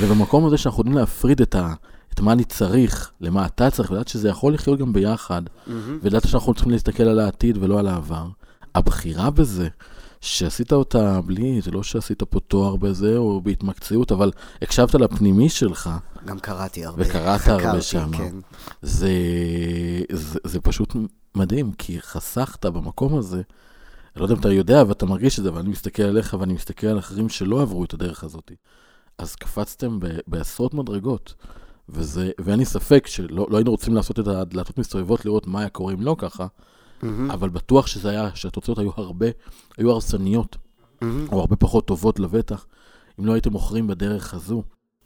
Speaker 2: ובמקום הזה שאנחנו יודעים להפריד את, ה, את מה אני צריך, למה אתה צריך, ולדעת שזה יכול לחיות גם ביחד, ולדעת שאנחנו צריכים להסתכל על העתיד ולא על העבר. הבחירה בזה, שעשית אותה בלי, זה לא שעשית פה תואר בזה או בהתמקצעות, אבל הקשבת לפנימי שלך,
Speaker 3: גם קראתי הרבה.
Speaker 2: וקראת
Speaker 3: חקרתי,
Speaker 2: הרבה שם.
Speaker 3: כן.
Speaker 2: זה, זה, זה פשוט מדהים, כי חסכת במקום הזה, אני לא יודע אם אתה יודע ואתה מרגיש את זה, אבל אני מסתכל עליך ואני מסתכל על אחרים שלא עברו את הדרך הזאת. אז קפצתם ב, בעשרות מדרגות, וזה, ואין לי ספק שלא לא היינו רוצים לעשות את הדלתות מסתובבות לראות מה היה קורה אם לא ככה,
Speaker 3: מהמם,
Speaker 2: אבל בטוח שזה היה, שהתוצאות היו הרבה, היו הרסניות,
Speaker 3: מהמם.
Speaker 2: או הרבה פחות טובות לבטח, אם לא הייתם מוכרים בדרך הזו.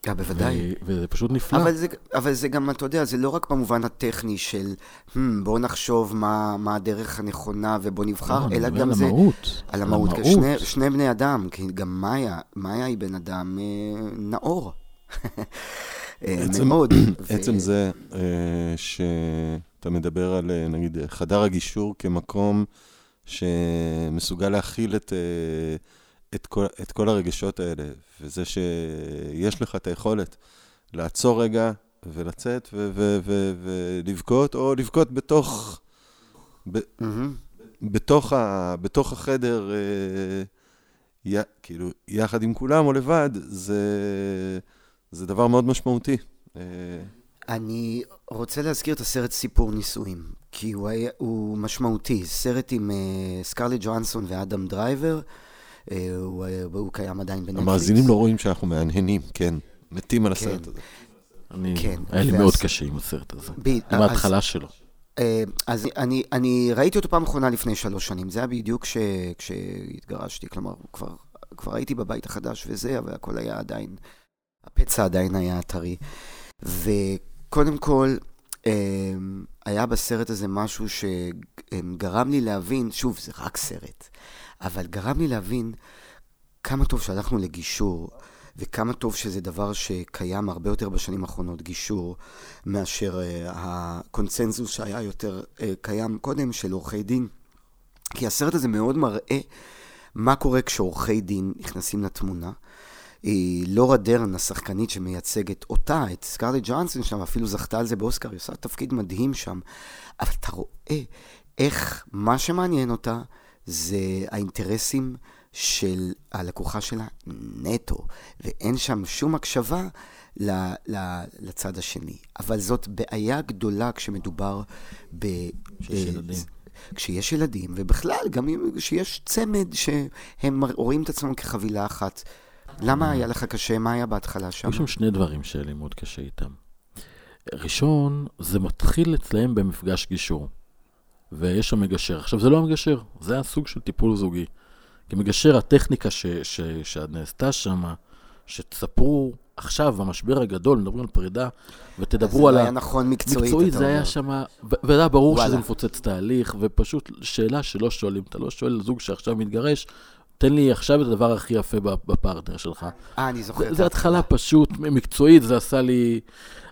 Speaker 3: אה, בוודאי.
Speaker 2: ו- וזה פשוט נפלא.
Speaker 3: אבל זה, אבל זה גם, אתה יודע, זה לא רק במובן הטכני של hmm, בוא נחשוב מה, מה הדרך הנכונה ובוא נבחר,
Speaker 2: אני
Speaker 3: אלא גם
Speaker 2: על
Speaker 3: זה...
Speaker 2: המהות.
Speaker 3: על המהות. שני, שני בני אדם, כי גם מאיה, מאיה היא בן אדם אה, נאור. אה,
Speaker 1: עצם-
Speaker 3: מאוד.
Speaker 1: עצם
Speaker 3: ו-
Speaker 1: זה אה, שאתה מדבר על, אה, נגיד, אה, חדר הגישור כמקום שמסוגל להכיל את, אה, את, כל, את כל הרגשות האלה, וזה שיש לך את היכולת לעצור רגע ולצאת ו- ו- ו- ולבכות, או לבכות בתוך ב-
Speaker 3: מהמם.
Speaker 1: בתוך, ה, בתוך החדר, אה, י, כאילו, יחד עם כולם או לבד, זה, זה דבר מאוד משמעותי. אה,
Speaker 3: אני רוצה להזכיר את הסרט סיפור נישואים, כי הוא, היה, הוא משמעותי. סרט עם אה, סקרלט ג'ואנסון ואדם דרייבר, אה, הוא, היה- הוא קיים עדיין בנטפליקס.
Speaker 1: המאזינים לא רואים שאנחנו מהנהנים, כן, מתים על
Speaker 3: כן.
Speaker 1: הסרט הזה.
Speaker 2: אני,
Speaker 3: כן,
Speaker 2: היה לי
Speaker 3: ואז-
Speaker 2: מאוד קשה עם הסרט הזה.
Speaker 3: ב-
Speaker 2: עם
Speaker 3: אז-
Speaker 2: ההתחלה שלו.
Speaker 3: אה, אז אני, אני ראיתי אותו פעם אחרונה לפני שלוש שנים, זה היה בדיוק כש, כשהתגרשתי, כלומר, כבר, כבר הייתי בבית החדש וזה, אבל הכל היה עדיין, הפצע עדיין היה טרי. וקודם כל, אה, היה בסרט הזה משהו שגרם לי להבין, שוב, זה רק סרט, אבל גרם לי להבין כמה טוב שהלכנו לגישור, וכמה טוב שזה דבר שקיים הרבה יותר בשנים האחרונות, גישור, מאשר uh, הקונצנזוס שהיה יותר uh, קיים קודם של עורכי דין. כי הסרט הזה מאוד מראה מה קורה כשעורכי דין נכנסים לתמונה. לורה דרן, השחקנית שמייצגת אותה, את סקרלט ג'ואנסון שם, אפילו זכתה על זה באוסקר, היא עושה תפקיד מדהים שם. אבל אתה רואה איך מה שמעניין אותה זה האינטרסים של הלקוחה שלה נטו, ואין שם שום הקשבה ל, ל, לצד השני. אבל זאת בעיה גדולה כשמדובר ב...
Speaker 2: כשיש ילדים.
Speaker 3: כשיש ילדים, ובכלל, גם כשיש צמד שהם רואים את עצמם כחבילה אחת. למה היה לך קשה? מה היה בהתחלה שם?
Speaker 2: היו שם שני דברים שהיה לי מאוד קשה איתם. ראשון, זה מתחיל אצלהם במפגש גישור, ויש שם מגשר. עכשיו, זה לא המגשר, זה הסוג של טיפול זוגי. כמגשר, הטכניקה ש, ש, שנעשתה שם, שתספרו עכשיו, במשבר הגדול, מדברים על פרידה, ותדברו
Speaker 3: זה
Speaker 2: על
Speaker 3: לא
Speaker 2: ה...
Speaker 3: היה נכון מקצועית,
Speaker 2: מקצועית זה. היה שם, והיה ברור
Speaker 3: וואלה.
Speaker 2: שזה מפוצץ תהליך, ופשוט שאלה שלא שואלים, אתה לא שואל זוג שעכשיו מתגרש, תן לי עכשיו את הדבר הכי יפה בפרטנר שלך.
Speaker 3: אה, אני זוכר. ההתחלה.
Speaker 2: התחלה פשוט, מקצועית, זה עשה לי...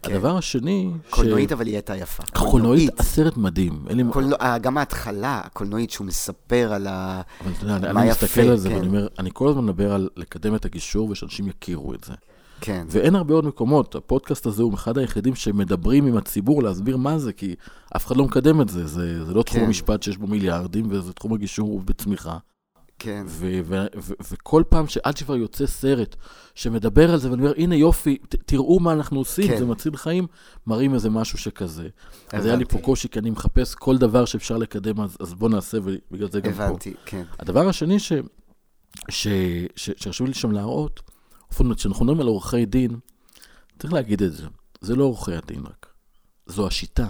Speaker 3: כן.
Speaker 2: הדבר השני...
Speaker 3: קולנועית, אבל היא הייתה יפה.
Speaker 2: קולנועית, הסרט מדהים.
Speaker 3: קולנוע- אה, גם ההתחלה, הקולנועית, שהוא מספר על ה...
Speaker 2: אבל אתה יודע, אני- מסתכל על זה
Speaker 3: כן.
Speaker 2: ואני אומר, אני כל הזמן מדבר על לקדם את הגישור ושאנשים יכירו את זה.
Speaker 3: כן.
Speaker 2: ואין הרבה עוד מקומות, הפודקאסט הזה הוא אחד היחידים שמדברים עם הציבור להסביר מה זה, כי אף אחד לא מקדם את זה, זה, זה לא תחום
Speaker 3: כן.
Speaker 2: המשפט שיש בו מיליארדים, וזה תחום הגישור בצמיחה.
Speaker 3: כן.
Speaker 2: ו- ו- ו- וכל פעם שעד שכבר יוצא סרט שמדבר על זה, ואני אומר, הנה יופי, ת- תראו מה אנחנו עושים,
Speaker 3: כן.
Speaker 2: זה מציל חיים, מראים איזה משהו שכזה. אז היה לי
Speaker 3: הבנתי.
Speaker 2: פה קושי, כי אני מחפש כל דבר שאפשר לקדם, אז, אז בוא נעשה, ובגלל זה גם פה.
Speaker 3: הבנתי, כן.
Speaker 2: הדבר השני ש- ש- ש- שחשוב לי שם להראות, זאת אומרת, כשאנחנו מדברים על עורכי דין, צריך להגיד את זה, זה לא עורכי הדין רק, זו השיטה.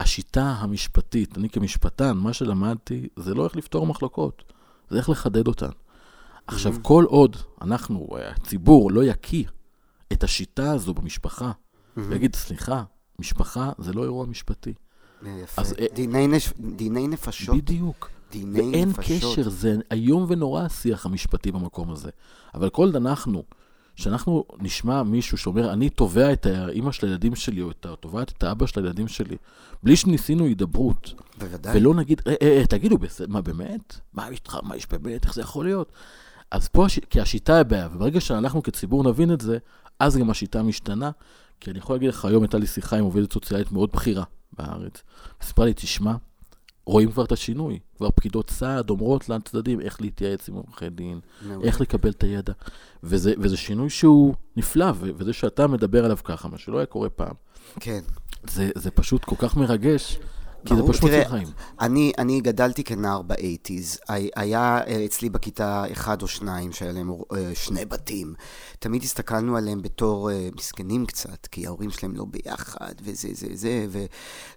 Speaker 2: השיטה המשפטית, אני כמשפטן, מה שלמדתי, זה לא איך לפתור מחלוקות, זה איך לחדד אותן. עכשיו, כל עוד אנחנו, הציבור, לא יקיא את השיטה הזו במשפחה, ויגיד, סליחה, משפחה זה לא אירוע משפטי.
Speaker 3: יפה.
Speaker 2: אז, אה,
Speaker 3: דיני נש- דיני נפשות.
Speaker 2: בדיוק.
Speaker 3: דיני
Speaker 2: ואין
Speaker 3: נפשות.
Speaker 2: קשר, זה איום ונורא השיח המשפטי במקום הזה. אבל כל עוד אנחנו, שאנחנו נשמע מישהו שאומר, אני תובע את האימא של הילדים שלי, או את תובעת את האבא של הילדים שלי, בלי שניסינו הידברות,
Speaker 3: בוודאי.
Speaker 2: ולא נגיד, אה, אה, אה, תגידו, מה באמת? מה יש לך, מה יש באמת? איך זה יכול להיות? אז פה, הש... כי השיטה היא הבעיה, וברגע שאנחנו כציבור נבין את זה, אז גם השיטה משתנה. כי אני יכול להגיד לך, היום הייתה לי שיחה עם עובדת סוציאלית מאוד בכירה בארץ. סיפרה לי, תשמע, רואים כבר את השינוי. כבר פקידות סעד אומרות לצדדים איך להתייעץ עם עורכי דין,
Speaker 3: מעולה.
Speaker 2: איך לקבל את הידע. וזה, וזה שינוי שהוא נפלא, וזה שאתה מדבר עליו ככה, מה שלא היה קורה פעם,
Speaker 3: כן.
Speaker 2: זה, זה פשוט כל כך מרגש, כי זה פשוט מציל חיים.
Speaker 3: אני, אני גדלתי כנער באייטיז. היה אה, אצלי בכיתה אחד או שניים שהיה להם אה, שני בתים. תמיד הסתכלנו עליהם בתור אה, מסכנים קצת, כי ההורים שלהם לא ביחד, וזה, זה, זה,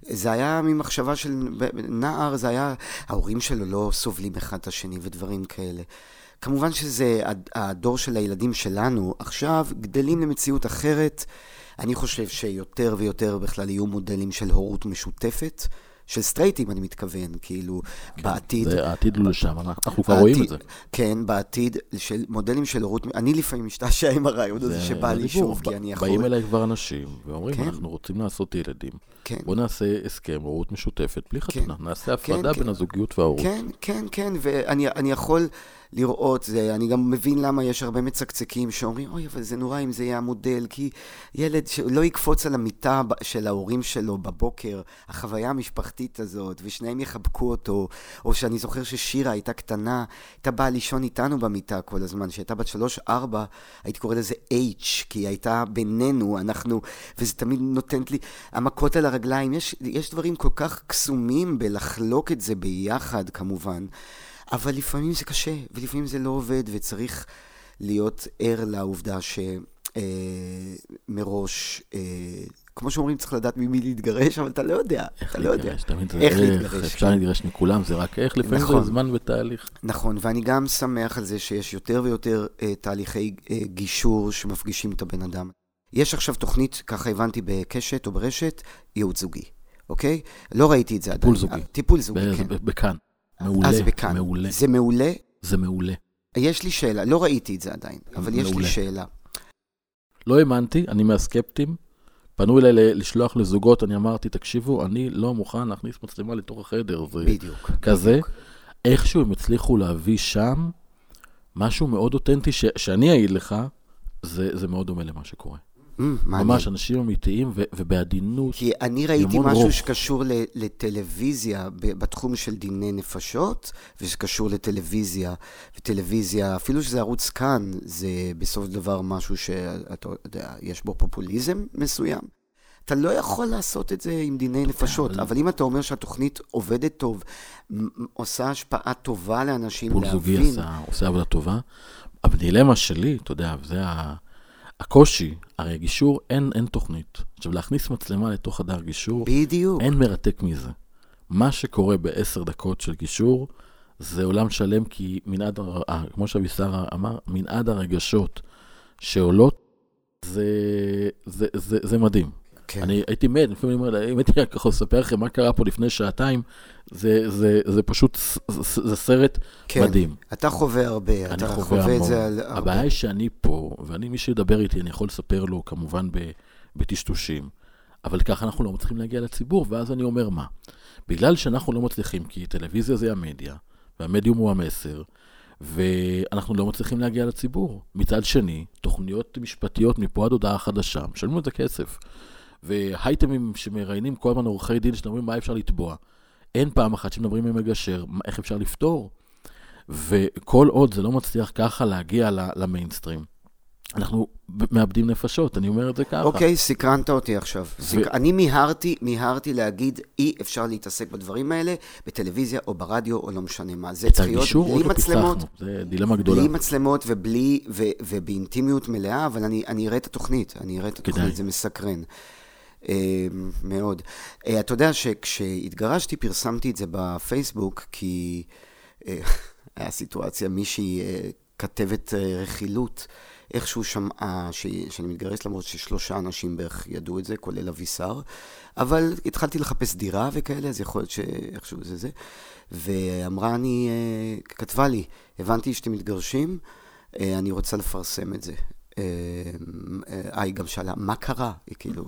Speaker 3: וזה היה ממחשבה של נער, זה היה, ההורים שלו לא סובלים אחד את השני ודברים כאלה. כמובן שזה הד- הדור של הילדים שלנו עכשיו גדלים למציאות אחרת. אני חושב שיותר ויותר בכלל יהיו מודלים של הורות משותפת, של סטרייטים אני מתכוון, כאילו בעתיד.
Speaker 2: זה, העתיד הוא לשם, אנחנו כבר רואים את זה.
Speaker 3: כן, בעתיד, של מודלים של הורות, אני לפעמים משתעשע עם הרעיון הזה שבא לי. שוב, כי אני יכול.
Speaker 2: באים אליי כבר אנשים ואומרים,
Speaker 3: כן.
Speaker 2: אנחנו רוצים לעשות ילדים.
Speaker 3: כן.
Speaker 2: בוא נעשה הסכם, הורות משותפת, בלי
Speaker 3: כן.
Speaker 2: חתונה. נעשה הפרדה
Speaker 3: כן.
Speaker 2: בין הזוגיות וההורות.
Speaker 3: כן, כן, כן, ואני אני יכול לראות, זה, אני גם מבין למה יש הרבה מצקצקים שאומרים, אוי, אבל זה נורא אם זה יהיה המודל, כי ילד שלא יקפוץ על המיטה של ההורים שלו בבוקר, החוויה המשפחתית הזאת, ושניהם יחבקו אותו, או שאני זוכר ששירה הייתה קטנה, הייתה באה לישון איתנו במיטה כל הזמן, כשהייתה בת שלוש-ארבע, הייתי קורא לזה H, כי היא הייתה בינינו, אנחנו, וזה תמיד נותנת לי, המכות על הרגליים, יש, יש דברים כל כך קסומים בלחלוק את זה ביחד, כמובן. אבל לפעמים זה קשה, ולפעמים זה לא עובד, וצריך להיות ער לעובדה שמראש, אה, אה, כמו שאומרים, צריך לדעת ממי להתגרש, אבל אתה לא יודע, אתה לא יודע.
Speaker 2: איך להתגרש. אפשר כן. להתגרש מכולם, זה רק איך, לפעמים נכון, זה זמן ותהליך.
Speaker 3: נכון, ואני גם שמח על זה שיש יותר ויותר אה, תהליכי אה, גישור שמפגישים את הבן אדם. יש עכשיו תוכנית, ככה הבנתי בקשת או ברשת, ייעוץ זוגי, אוקיי? לא ראיתי את זה
Speaker 2: עדיין. טיפול זוגי.
Speaker 3: טיפול זוגי, כן.
Speaker 2: בכאן. מעולה,
Speaker 3: אז בכאן.
Speaker 2: מעולה.
Speaker 3: זה מעולה?
Speaker 2: זה מעולה.
Speaker 3: יש לי שאלה, לא ראיתי את זה עדיין, אבל מעולה. יש לי שאלה.
Speaker 2: לא האמנתי, אני מהסקפטים. פנו אליי לשלוח לזוגות, אני אמרתי, תקשיבו, אני לא מוכן להכניס מצלמה לתוך החדר. זה
Speaker 3: בדיוק.
Speaker 2: כזה.
Speaker 3: בדיוק.
Speaker 2: איכשהו הם הצליחו להביא שם משהו מאוד אותנטי, ש- שאני אעיד לך, זה, זה מאוד דומה למה שקורה.
Speaker 3: Mm,
Speaker 2: ממש אנשים אמיתיים ו- ובעדינות.
Speaker 3: כי אני ראיתי משהו רוב. שקשור לטלוויזיה בתחום של דיני נפשות, ושקשור לטלוויזיה, וטלוויזיה, אפילו שזה ערוץ כאן, זה בסופו של דבר משהו שאתה יודע, יש בו פופוליזם מסוים. אתה לא יכול לעשות את זה עם דיני נפשות, אבל... אבל אם אתה אומר שהתוכנית עובדת טוב, עושה השפעה טובה לאנשים
Speaker 2: להבין... פול זוגי עשה, עושה עבודה טובה. הדילמה שלי, אתה יודע, זה ה... הקושי, הרי גישור, אין, אין תוכנית. עכשיו, להכניס מצלמה לתוך חדר גישור,
Speaker 3: בדיוק.
Speaker 2: אין מרתק מזה. מה שקורה בעשר דקות של גישור, זה עולם שלם, כי מנעד, אה, כמו שאבישר אמר, מנעד הרגשות שעולות, זה, זה, זה, זה מדהים. כן. אני הייתי מת, לפעמים אני אומר, אם הייתי רק יכול לספר לכם מה קרה פה לפני שעתיים, זה, זה, זה פשוט, זה, זה סרט כן. מדהים.
Speaker 3: אתה חווה הרבה, אתה חווה, חווה את זה על הרבה.
Speaker 2: הבעיה היא שאני פה, ואני, מי שידבר איתי, אני יכול לספר לו כמובן בטשטושים, אבל ככה אנחנו לא מצליחים להגיע לציבור, ואז אני אומר מה? בגלל שאנחנו לא מצליחים, כי טלוויזיה זה המדיה, והמדיום הוא המסר, ואנחנו לא מצליחים להגיע לציבור. מצד שני, תוכניות משפטיות מפה עד הודעה חדשה, משלמים את זה כסף. והייטמים שמראיינים כל הזמן עורכי דין שאומרים מה אפשר לתבוע. אין פעם אחת שמדברים עם מגשר, איך אפשר לפתור. וכל עוד זה לא מצליח ככה להגיע למיינסטרים, אנחנו מאבדים נפשות, אני אומר את זה ככה.
Speaker 3: אוקיי, okay, סקרנת אותי עכשיו. ו... סק... אני מיהרתי, מיהרתי להגיד, אי אפשר להתעסק בדברים האלה בטלוויזיה או ברדיו או לא משנה מה. זה צריך להיות בלי מצלמות.
Speaker 2: זה דילמה גדולה.
Speaker 3: בלי מצלמות ובלי, ו, ובאינטימיות מלאה, אבל אני, אני אראה את התוכנית, אני אראה את התוכנית, כדאי. זה מסקרן. אה, מאוד. אה, אתה יודע שכשהתגרשתי פרסמתי את זה בפייסבוק, כי אה, היה סיטואציה, מישהי כתבת רכילות, איכשהו שמעה שאני מתגרש, למרות ששלושה אנשים בערך ידעו את זה, כולל אבישר, אבל התחלתי לחפש דירה וכאלה, אז יכול להיות שאיכשהו זה זה. ואמרה אני, כתבה לי, הבנתי שאתם מתגרשים, אני רוצה לפרסם את זה. אה, אה, היא גם שאלה, מה קרה? היא כאילו,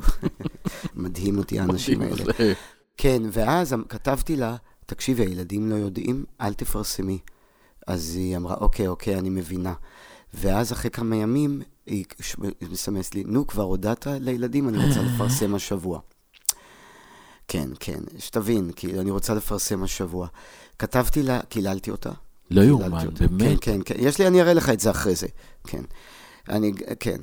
Speaker 3: מדהים אותי האנשים האלה. כן, ואז כתבתי לה, תקשיבי, הילדים לא יודעים, אל תפרסמי. אז היא אמרה, אוקיי, אוקיי, אני מבינה. ואז אחרי כמה ימים, היא מסמס לי, נו, כבר הודעת לילדים, אני רוצה לפרסם השבוע. כן, כן, שתבין, כי אני רוצה לפרסם השבוע. כתבתי לה, קיללתי אותה.
Speaker 2: לא יאומן, באמת?
Speaker 3: כן, כן, כן. יש לי, אני אראה לך את זה אחרי זה, כן. אני, כן.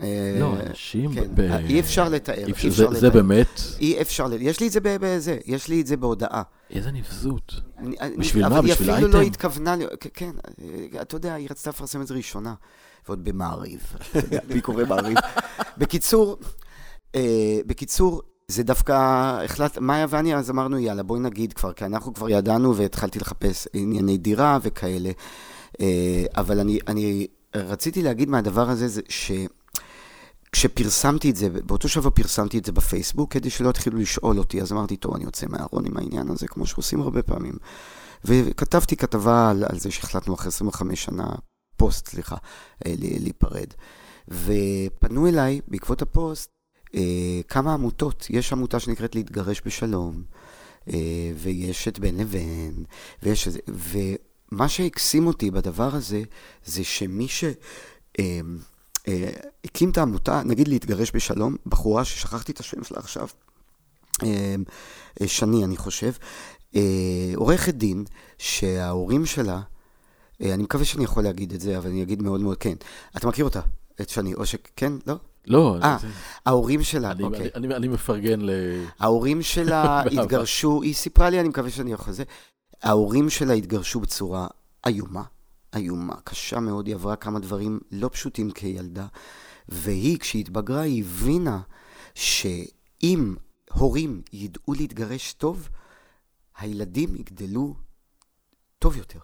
Speaker 2: לא, אה, אנשים...
Speaker 3: כן, ב... אי אפשר לתאר, אי
Speaker 2: אפשר זה, לתאר. זה באמת...
Speaker 3: אי אפשר, יש לי את זה בזה, יש לי את זה בהודעה.
Speaker 2: איזה נבזות. בשביל מה? בשביל
Speaker 3: אייטם? אבל היא אפילו לא התכוונה, כן, אתה יודע, היא רצתה לפרסם את זה ראשונה, ועוד במעריב, מי קורא מעריב. בקיצור, אה, בקיצור, זה דווקא, החלט, מאיה ואני אז אמרנו, יאללה, בואי נגיד כבר, כי אנחנו כבר ידענו והתחלתי לחפש ענייני דירה וכאלה. אה, אבל אני, אני רציתי להגיד מהדבר הזה, זה ש... כשפרסמתי את זה, באותו שבוע פרסמתי את זה בפייסבוק, כדי שלא יתחילו לשאול אותי, אז אמרתי, טוב, אני יוצא מהארון עם העניין הזה, כמו שעושים הרבה פעמים. וכתבתי כתבה על, על זה שהחלטנו אחרי 25 שנה, פוסט, סליחה, אה, להיפרד. ופנו אליי, בעקבות הפוסט, אה, כמה עמותות. יש עמותה שנקראת להתגרש בשלום, אה, ויש את בין לבין, ויש את זה, מה שהקסים אותי בדבר הזה, זה שמי ש... אה, אה, הקים את העמותה, נגיד להתגרש בשלום, בחורה ששכחתי את השם שלה עכשיו, אה, אה, שני, אני חושב, אה, עורכת דין, שההורים שלה, אני מקווה שאני יכול להגיד את זה, אבל אני אגיד מאוד מאוד כן. אתה מכיר אותה, את שני, או שכן, לא?
Speaker 2: לא,
Speaker 3: אה,
Speaker 2: זה-
Speaker 3: ההורים שלה,
Speaker 2: אני-
Speaker 3: אוקיי.
Speaker 2: אני- אני אני מפרגן ל...
Speaker 3: ההורים שלה. התגרשו, היא סיפרה לי, אני מקווה שאני יכול זה. ההורים שלה התגרשו בצורה איומה, איומה, קשה מאוד, היא עברה כמה דברים לא פשוטים כילדה, והיא, כשהיא התבגרה, היא הבינה שאם הורים ידעו להתגרש טוב, הילדים יגדלו טוב יותר.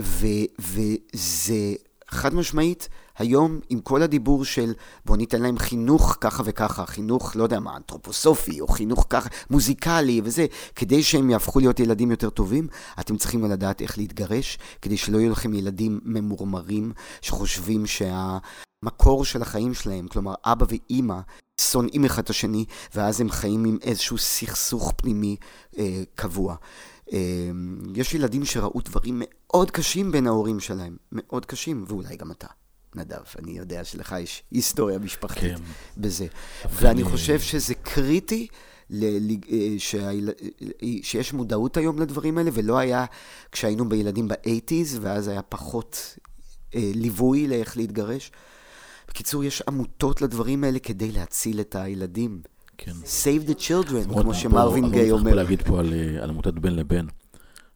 Speaker 3: ו- וזה חד משמעית, היום עם כל הדיבור של בוא ניתן להם חינוך ככה וככה, חינוך, לא יודע מה, אנתרופוסופי, או חינוך ככה, מוזיקלי וזה, כדי שהם יהפכו להיות ילדים יותר טובים, אתם צריכים לדעת איך להתגרש, כדי שלא יהיו לכם ילדים ממורמרים, שחושבים שהמקור של החיים שלהם, כלומר אבא ואימא, שונאים אחד את השני, ואז הם חיים עם איזשהו סכסוך פנימי אה, קבוע. אה, יש ילדים שראו דברים מאוד קשים בין ההורים שלהם, מאוד קשים, ואולי גם אתה, נדב, אני יודע שלך יש היסטוריה משפחתית
Speaker 2: כן.
Speaker 3: בזה. ואני
Speaker 2: אני-
Speaker 3: חושב שזה קריטי ל- אה, שהיל- אה, שיש מודעות היום לדברים האלה, ולא היה כשהיינו בילדים באייטיז, ואז היה פחות אה, ליווי לאיך להתגרש. בקיצור, יש עמותות לדברים האלה כדי להציל את הילדים.
Speaker 2: כן.
Speaker 3: Save the children, כמו שמרווין גיי
Speaker 2: צריך
Speaker 3: אומר.
Speaker 2: להגיד פה על, אה, על עמותת בין לבין,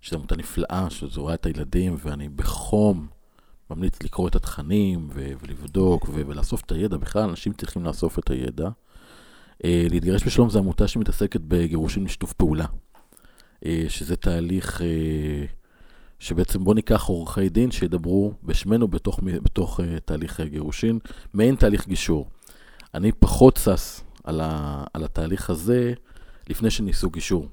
Speaker 2: שזו עמותה נפלאה, שזורה את הילדים, ואני בחום ממליץ לקרוא את התכנים, ו- ולבדוק, ו- ולאסוף את הידע. בכלל, אנשים צריכים לאסוף את הידע. אה, להתגרש בשלום זו עמותה שמתעסקת בגירושים בשיתוף פעולה, אה, שזה תהליך שבעצם בוא ניקח עורכי דין שידברו בשמנו בתוך, בתוך תהליך גירושין, מעין תהליך גישור. אני פחות שש על, ה, על התהליך הזה לפני שניסו גישור.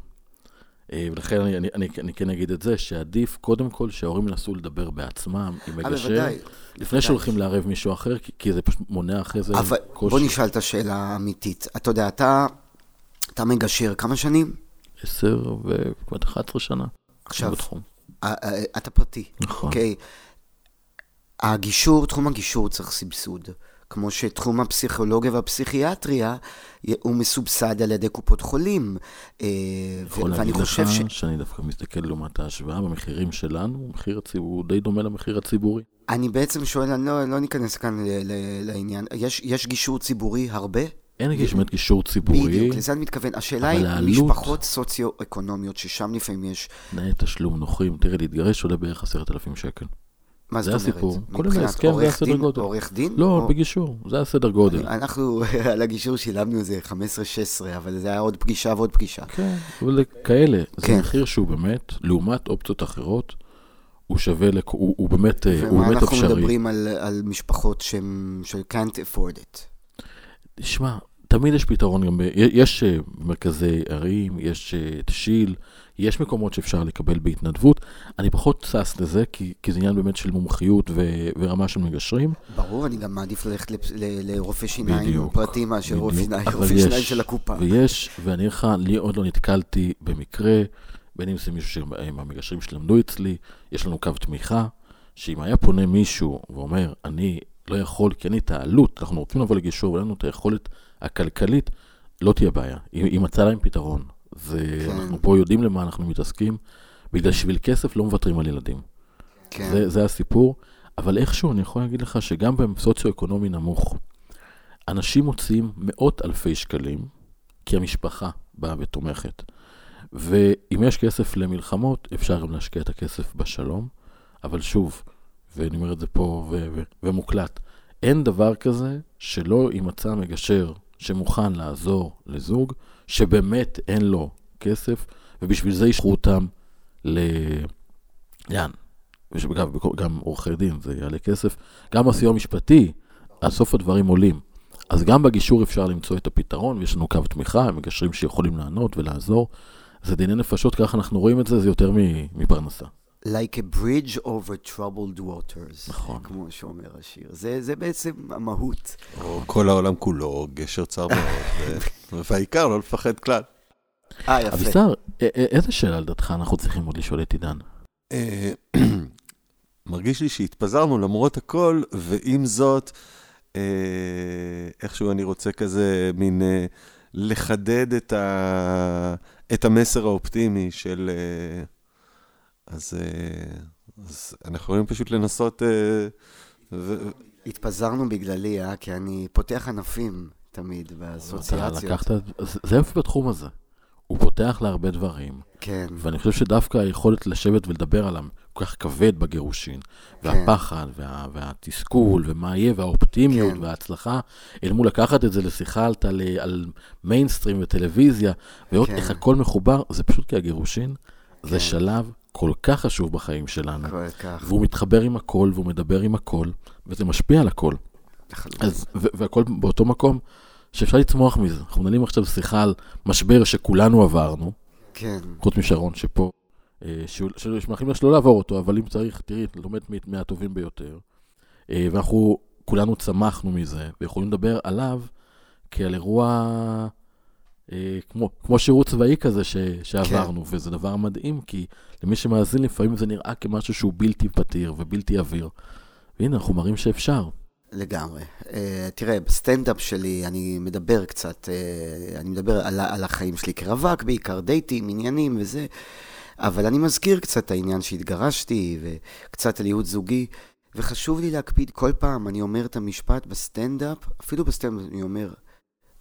Speaker 2: אה, ולכן אני, אני, אני, אני כן אגיד את זה, שעדיף קודם כל שההורים ינסו לדבר בעצמם עם
Speaker 3: אה,
Speaker 2: מגשר,
Speaker 3: בוודאי.
Speaker 2: לפני שהולכים לערב מישהו אחר, כי, כי זה פשוט מונע אחרי זה
Speaker 3: אבל
Speaker 2: קושי.
Speaker 3: בוא נשאל את השאלה האמיתית. אתה יודע, אתה, אתה מגשר כמה שנים?
Speaker 2: עשר וכמעט 11 שנה.
Speaker 3: עכשיו,
Speaker 2: בתחום.
Speaker 3: אה, אה, אתה פרטי.
Speaker 2: נכון.
Speaker 3: אוקיי. הגישור, תחום הגישור צריך סבסוד. כמו שתחום הפסיכולוגיה והפסיכיאטריה הוא מסובסד על ידי קופות חולים. אה,
Speaker 2: יכול
Speaker 3: ואני
Speaker 2: להגיד לך
Speaker 3: ש...
Speaker 2: שאני דווקא מסתכל לעומת ההשוואה במחירים שלנו, המחיר הציבור הוא די דומה למחיר הציבורי.
Speaker 3: אני בעצם שואל, אני לא, לא ניכנס כאן ל- ל- לעניין. יש, יש גישור ציבורי הרבה?
Speaker 2: אין יש באמת גישור ציבורי,
Speaker 3: בדיוק, לזה אני מתכוון. השאלה היא,
Speaker 2: העלות-
Speaker 3: משפחות סוציו-אקונומיות, ששם לפעמים יש...
Speaker 2: תנאי תשלום נוחים. תראה, להתגרש עולה בערך עשרת אלפים שקל.
Speaker 3: מה
Speaker 2: זה
Speaker 3: זאת אומרת?
Speaker 2: הסיפור. כולל
Speaker 3: מבחינת
Speaker 2: ההסכם, זה הסדר גודל.
Speaker 3: עורך דין?
Speaker 2: לא,
Speaker 3: או-
Speaker 2: בגישור, זה הסדר גודל.
Speaker 3: אנחנו על הגישור שילמנו איזה 15-16, אבל זה היה עוד פגישה ועוד פגישה.
Speaker 2: כן, אבל כאלה, זה
Speaker 3: כן.
Speaker 2: מחיר שהוא באמת, לעומת אופציות אחרות, הוא שווה, לכ- הוא הוא באמת אה, הוא
Speaker 3: ומה אנחנו
Speaker 2: אפשרי.
Speaker 3: מדברים על, על משפחות שהם, של can't afford it.
Speaker 2: תשמע, תמיד יש פתרון גם, ב- יש אה, מרכזי ערים, יש אה, את שיל, יש מקומות שאפשר לקבל בהתנדבות. אני פחות שש לזה, כי, כי זה עניין באמת של מומחיות ו, ורמה של מגשרים.
Speaker 3: ברור, אני גם מעדיף ללכת לרופא שיניים פרטי מאשר רופא שיניים,
Speaker 2: אבל
Speaker 3: של הקופה.
Speaker 2: ויש, ואני אגיד לך, לי עוד לא נתקלתי במקרה, בין אם זה מישהו שהם המגשרים שלמדו אצלי, יש לנו קו תמיכה, שאם היה פונה מישהו ואומר, אני לא יכול, כי אין לי את העלות, אנחנו רוצים לבוא לגישור, ואין לנו את היכולת הכלכלית, לא תהיה בעיה. היא מצאה להם פתרון. זה,
Speaker 3: כן.
Speaker 2: אנחנו פה יודעים למה אנחנו מתעסקים, בגלל שבשביל כסף לא מוותרים על ילדים.
Speaker 3: כן.
Speaker 2: זה, זה הסיפור, אבל איכשהו אני יכול להגיד לך שגם בסוציו-אקונומי נמוך, אנשים מוציאים מאות אלפי שקלים, כי המשפחה באה ותומכת. ואם יש כסף למלחמות, אפשר גם להשקיע את הכסף בשלום, אבל שוב, ואני אומר את זה פה ו- ו- ומוקלט, אין דבר כזה שלא יימצא מגשר שמוכן לעזור לזוג שבאמת אין לו כסף, ובשביל זה ישחררו אותם ל... לאן? ואגב, גם עורכי דין, זה יעלה כסף. גם בסיוע המשפטי, עד סוף הדברים עולים. אז גם בגישור אפשר למצוא את הפתרון, ויש לנו קו תמיכה, מגשרים שיכולים לענות ולעזור. זה דיני נפשות, ככה אנחנו רואים את זה, זה יותר מפרנסה.
Speaker 3: Like a bridge over troubled waters.
Speaker 2: נכון.
Speaker 3: כמו שאומר השיר. זה, זה בעצם המהות.
Speaker 1: או כל העולם כולו, גשר צר מאוד, והעיקר לא לפחד כלל.
Speaker 3: אה, יפה.
Speaker 2: אבישר, א- א- איזה שאלה לדעתך אנחנו צריכים עוד לשאול את עידן?
Speaker 1: אה, מרגיש לי שהתפזרנו למרות הכל, ועם זאת, אה, איכשהו אני רוצה כזה מין אה, לחדד את, ה, את המסר האופטימי של... אז, אה, אז אנחנו יכולים פשוט לנסות... אה, ו...
Speaker 3: התפזרנו בגללי, אה? כי אני פותח ענפים תמיד
Speaker 2: אתה
Speaker 3: באסוציאציות.
Speaker 2: לקחת, זה- יופי בתחום הזה. הוא פותח להרבה דברים,
Speaker 3: כן,
Speaker 2: ואני חושב שדווקא היכולת לשבת ולדבר עליו כל כך כבד בגירושין, והפחד, וה, והתסכול, ומה יהיה, והאופטימיות,
Speaker 3: כן.
Speaker 2: וההצלחה, אל מול לקחת את זה לשיחה על, טל, על מיינסטרים וטלוויזיה, ולראות
Speaker 3: כן.
Speaker 2: איך הכל מחובר, זה פשוט כי הגירושין
Speaker 3: כן.
Speaker 2: זה שלב כל כך חשוב בחיים שלנו,
Speaker 3: כל כך.
Speaker 2: והוא מתחבר עם הכל, והוא מדבר עם הכל, וזה משפיע על הכל. אז, והכל באותו מקום שאפשר לצמוח מזה. אנחנו מנהלים עכשיו שיחה על משבר שכולנו עברנו,
Speaker 3: כן,
Speaker 2: חוץ משרון שפה, אה, שמאחלים לה שלא לעבור אותו, אבל אם צריך, תראי, לומד מהטובים ביותר. אה, ואנחנו כולנו צמחנו מזה, ויכולים לדבר עליו כעל אירוע כמו, כמו שירות צבאי כזה ש, שעברנו, כן. וזה דבר מדהים, כי למי שמאזין לפעמים זה נראה כמשהו שהוא בלתי פתיר ובלתי עביר. והנה, אנחנו מראים שאפשר.
Speaker 3: לגמרי. Uh, תראה, בסטנדאפ שלי אני מדבר קצת, uh, אני מדבר על, על החיים שלי כרווק, בעיקר דייטים, עניינים וזה, אבל אני מזכיר קצת את העניין שהתגרשתי, וקצת על ייעוד זוגי, וחשוב לי להקפיד, כל פעם אני אומר את המשפט בסטנדאפ, אפילו בסטנדאפ אני אומר,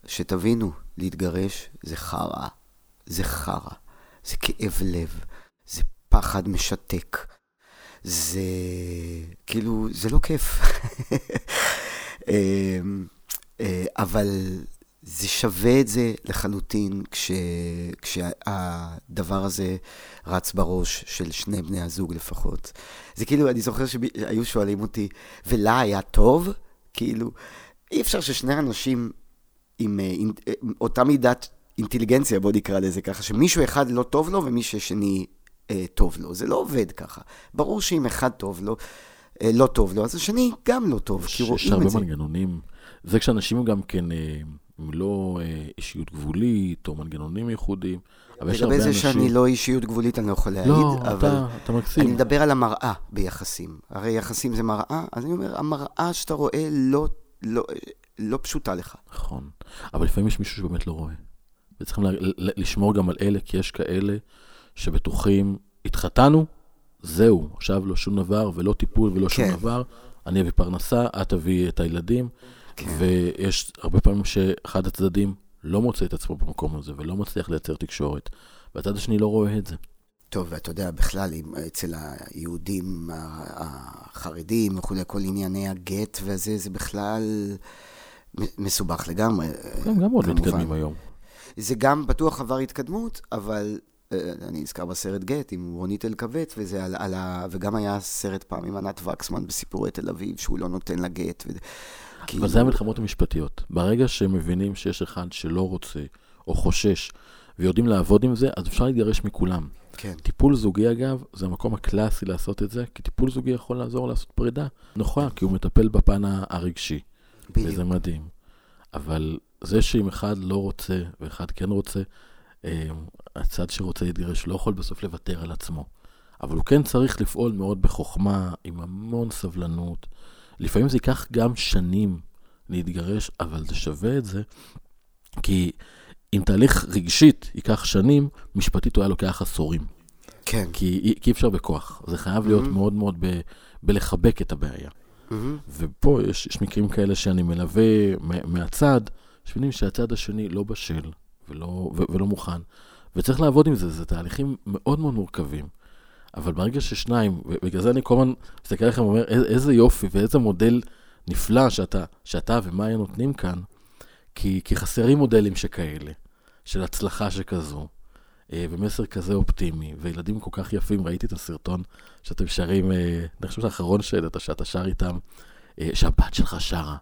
Speaker 3: שתבינו, להתגרש זה חרא, זה חרא, זה כאב לב, זה פחד משתק. זה כאילו, זה לא כיף. אמ, אה, אבל זה שווה את זה לחלוטין כש, כשהדבר הזה רץ בראש של שני בני הזוג לפחות. זה כאילו, אני זוכר שהיו שואלים אותי, ולה היה טוב? כאילו, אי אפשר ששני אנשים עם, אה, עם, עם אותה מידת אינטליגנציה, בוא נקרא לזה ככה, שמישהו אחד לא טוב לו ומישהו שני אה, טוב לו. זה לא עובד ככה. ברור שאם אחד טוב לו, אה, לא טוב לו, אז השני גם לא טוב, כי
Speaker 2: יש
Speaker 3: רואים
Speaker 2: הרבה
Speaker 3: את זה.
Speaker 2: מנגנונים. זה כשאנשים גם כן, אה, הם לא אה, אישיות גבולית או מנגנונים ייחודיים, אבל יש הרבה
Speaker 3: לגבי
Speaker 2: אנשים...
Speaker 3: זה שאני לא אישיות גבולית, אני לא יכול להעיד,
Speaker 2: לא,
Speaker 3: אבל
Speaker 2: אתה, אתה מקסים.
Speaker 3: אני מדבר על המראה ביחסים. הרי יחסים זה מראה, אז אני אומר, המראה שאתה רואה לא, לא, לא פשוטה לך.
Speaker 2: נכון. אבל לפעמים יש מישהו שבאמת לא רואה. וצריכים ל- ל- לשמור גם על אלה, כי יש כאלה שבטוחים, התחתנו, זהו, עכשיו לא שום דבר, ולא טיפול ולא שום
Speaker 3: כן.
Speaker 2: דבר. אני אביא פרנסה, את תביאי את הילדים.
Speaker 3: כן.
Speaker 2: ויש הרבה פעמים שאחד הצדדים לא מוצא את עצמו במקום הזה, ולא מצליח לייצר תקשורת, והצד השני לא רואה את זה.
Speaker 3: טוב, ואתה יודע, בכלל, אצל היהודים החרדים וכולי, כל ענייני הגט וזה, זה בכלל מסובך לגמרי.
Speaker 2: הם גם מאוד. מתקדמים היום.
Speaker 3: זה גם בטוח עבר התקדמות, אבל אה, אני נזכר בסרט גט עם רונית אלקבץ, וזה על, על ה... וגם היה סרט פעם עם ענת וקסמן בסיפורי תל אביב, שהוא לא נותן לה גט. ו... כאילו-
Speaker 2: אבל זה המלחמות המשפטיות. ברגע שהם מבינים שיש אחד שלא רוצה, או חושש, ויודעים לעבוד עם זה, אז אפשר להתגרש מכולם.
Speaker 3: כן,
Speaker 2: טיפול זוגי, אגב, זה המקום הקלאסי לעשות את זה, כי טיפול זוגי יכול לעזור לעשות פרידה נוחה, כי הוא מטפל בפן הרגשי, וזה
Speaker 3: בדיוק.
Speaker 2: מדהים. אבל זה שאם אחד לא רוצה ואחד כן רוצה, אה, הצד שרוצה להתגרש לא יכול בסוף לוותר על עצמו. אבל הוא כן צריך לפעול מאוד בחוכמה, עם המון סבלנות. לפעמים זה ייקח גם שנים להתגרש, אבל זה שווה את זה, כי אם תהליך רגשית ייקח שנים, משפטית הוא היה לוקח עשורים.
Speaker 3: כן.
Speaker 2: כי כי אי אפשר בכוח. זה חייב להיות
Speaker 3: Mhm.
Speaker 2: מאוד מאוד ב, בלחבק את הבעיה.
Speaker 3: מהמם.
Speaker 2: ופה יש, יש מקרים כאלה שאני מלווה מהצד, שמבינים שהצד השני לא בשל ולא, ו, ולא מוכן. וצריך לעבוד עם זה, זה תהליכים מאוד מאוד מורכבים. אבל ברגע ששניים, ובגלל זה אני כל הזמן מסתכל עליכם ואומר, "איזה- איזה יופי ואיזה מודל נפלא שאתה, שאתה ומאיה נותנים כאן, כי, כי חסרים מודלים שכאלה, של הצלחה שכזו, אה, ומסר כזה אופטימי, וילדים כל כך יפים, ראיתי את הסרטון שאתם שרים, אה, אני חושב שהאחרון שהעלית, שאתה שר איתם, אה, שהבת שלך שרה.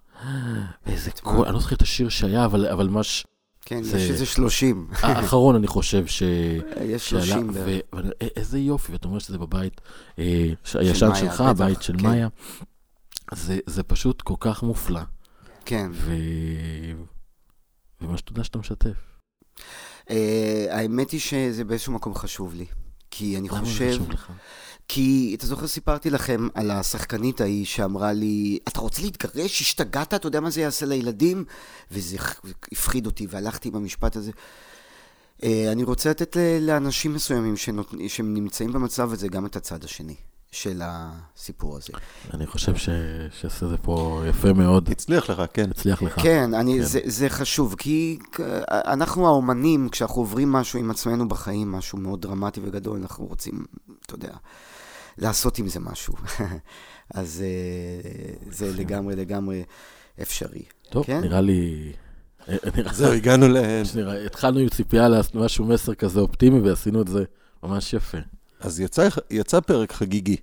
Speaker 2: ואיזה קול, אני לא זוכר את השיר שהיה, אבל, אבל ממש,
Speaker 3: כן,
Speaker 2: זה-
Speaker 3: יש איזה שלושים.
Speaker 2: האחרון אני חושב ש...
Speaker 3: יש
Speaker 2: שעלה,
Speaker 3: שלושים
Speaker 2: ו-
Speaker 3: בערך.
Speaker 2: ואני- א- איזה יופי, ואתה אומר שזה בבית ש- הישן
Speaker 3: מאיה,
Speaker 2: שלך, הבית של
Speaker 3: כן.
Speaker 2: מאיה. זה, זה פשוט כל כך מופלא,
Speaker 3: כן.
Speaker 2: ו... וממש תודה שאתה משתף.
Speaker 3: אה, האמת היא שזה באיזשהו מקום חשוב לי. כי אני
Speaker 2: למה זה
Speaker 3: חושב...
Speaker 2: חשוב לך?
Speaker 3: כי, אתה זוכר, סיפרתי לכם על השחקנית ההיא שאמרה לי, אתה רוצה להתגרש? השתגעת? אתה יודע מה זה יעשה לילדים? וזה הפחיד אותי, והלכתי עם המשפט הזה. אה, אני רוצה לתת לאנשים מסוימים שנות... שנמצאים במצב הזה גם את הצד השני. של הסיפור הזה.
Speaker 2: אני חושב ש... שעשה זה פה יפה מאוד.
Speaker 1: הצליח לך, כן.
Speaker 2: הצליח לך.
Speaker 3: כן, אני, כן. זה, זה חשוב, כי אנחנו האומנים, כשאנחנו עוברים משהו עם עצמנו בחיים, משהו מאוד דרמטי וגדול, אנחנו רוצים, אתה יודע, לעשות עם זה משהו. אז אה, זה לגמרי לגמרי אפשרי.
Speaker 2: טוב, כן? נראה לי...
Speaker 1: זהו, הגענו ל...
Speaker 2: התחלנו עם ציפייה למשהו מסר כזה אופטימי, ועשינו את זה ממש יפה.
Speaker 1: אז יצא, יצא פרק חגיגי.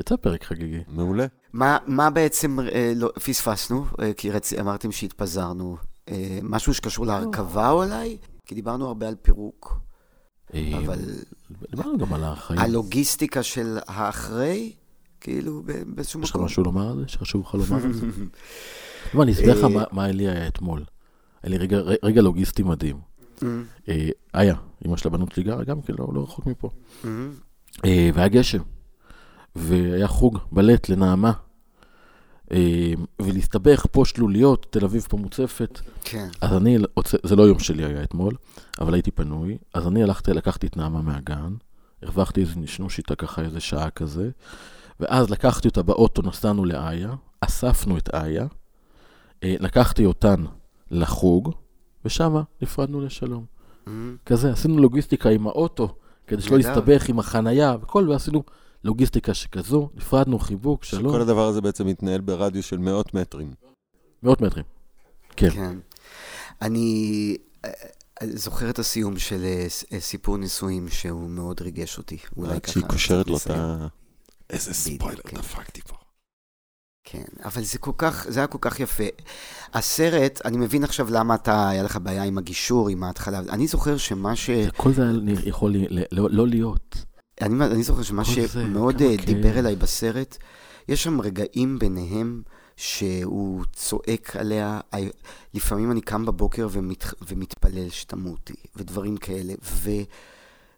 Speaker 2: יצא פרק חגיגי.
Speaker 1: מעולה.
Speaker 3: מה, מה בעצם אה, לא, פספסנו? אה, כי רצ... אמרתם שהתפזרנו. אה, משהו שקשור להרכבה אולי? כי דיברנו הרבה על פירוק.
Speaker 2: אה, אבל... דיברנו גם על החיים.
Speaker 3: הלוגיסטיקה של האחרי? כאילו, באיזשהו מקום.
Speaker 2: יש לך משהו לומר על זה? שחשוב לך לומר על זה? לא, אני אסביר לך אה, מה לי היה אתמול. היה לי רגע, רגע לוגיסטי מדהים. Mm-hmm. אה, איה, אמא של הבנות שלי גרה גם כן, לא, לא רחוק מפה. אה, והיה גשם, והיה חוג בלט לנעמה. אה, ולהסתבך פה שלוליות, תל אביב פה מוצפת.
Speaker 3: כן.
Speaker 2: אז אני, זה לא יום שלי היה אתמול, אבל הייתי פנוי. אז אני הלכתי, לקחתי את נעמה מהגן, הרווחתי איזה נשנוש איתה ככה איזה שעה כזה, ואז לקחתי אותה באוטו, נסענו לאיה, אספנו את איה, לקחתי אותן לחוג, ושם נפרדנו לשלום. Mm-hmm. כזה, עשינו לוגיסטיקה עם האוטו, כדי שלא יסתבך עם החנייה וכל, ועשינו לוגיסטיקה שכזו, נפרדנו, חיבוק, שלום.
Speaker 1: שכל הדבר הזה בעצם מתנהל ברדיוס של מאות מטרים.
Speaker 2: מאות מטרים, כן.
Speaker 3: כן. אני אה, אה, זוכר את הסיום של אה, סיפור נישואים, שהוא מאוד ריגש אותי.
Speaker 1: אולי ככה... כשהיא קושרת לו את ה... איזה ספוילר כן. דפקתי פה.
Speaker 3: כן, אבל זה כל כך, זה היה כל כך יפה. הסרט, אני מבין עכשיו למה אתה, היה לך בעיה עם הגישור, עם ההתחלה. אני זוכר שמה ש...
Speaker 2: כל זה יכול לא, לא להיות.
Speaker 3: אני, אני זוכר שמה שמאוד אה, דיבר אליי בסרט, יש שם רגעים ביניהם שהוא צועק עליה, לפעמים אני קם בבוקר ומת, ומתפלל שתמותי, ודברים כאלה, ו,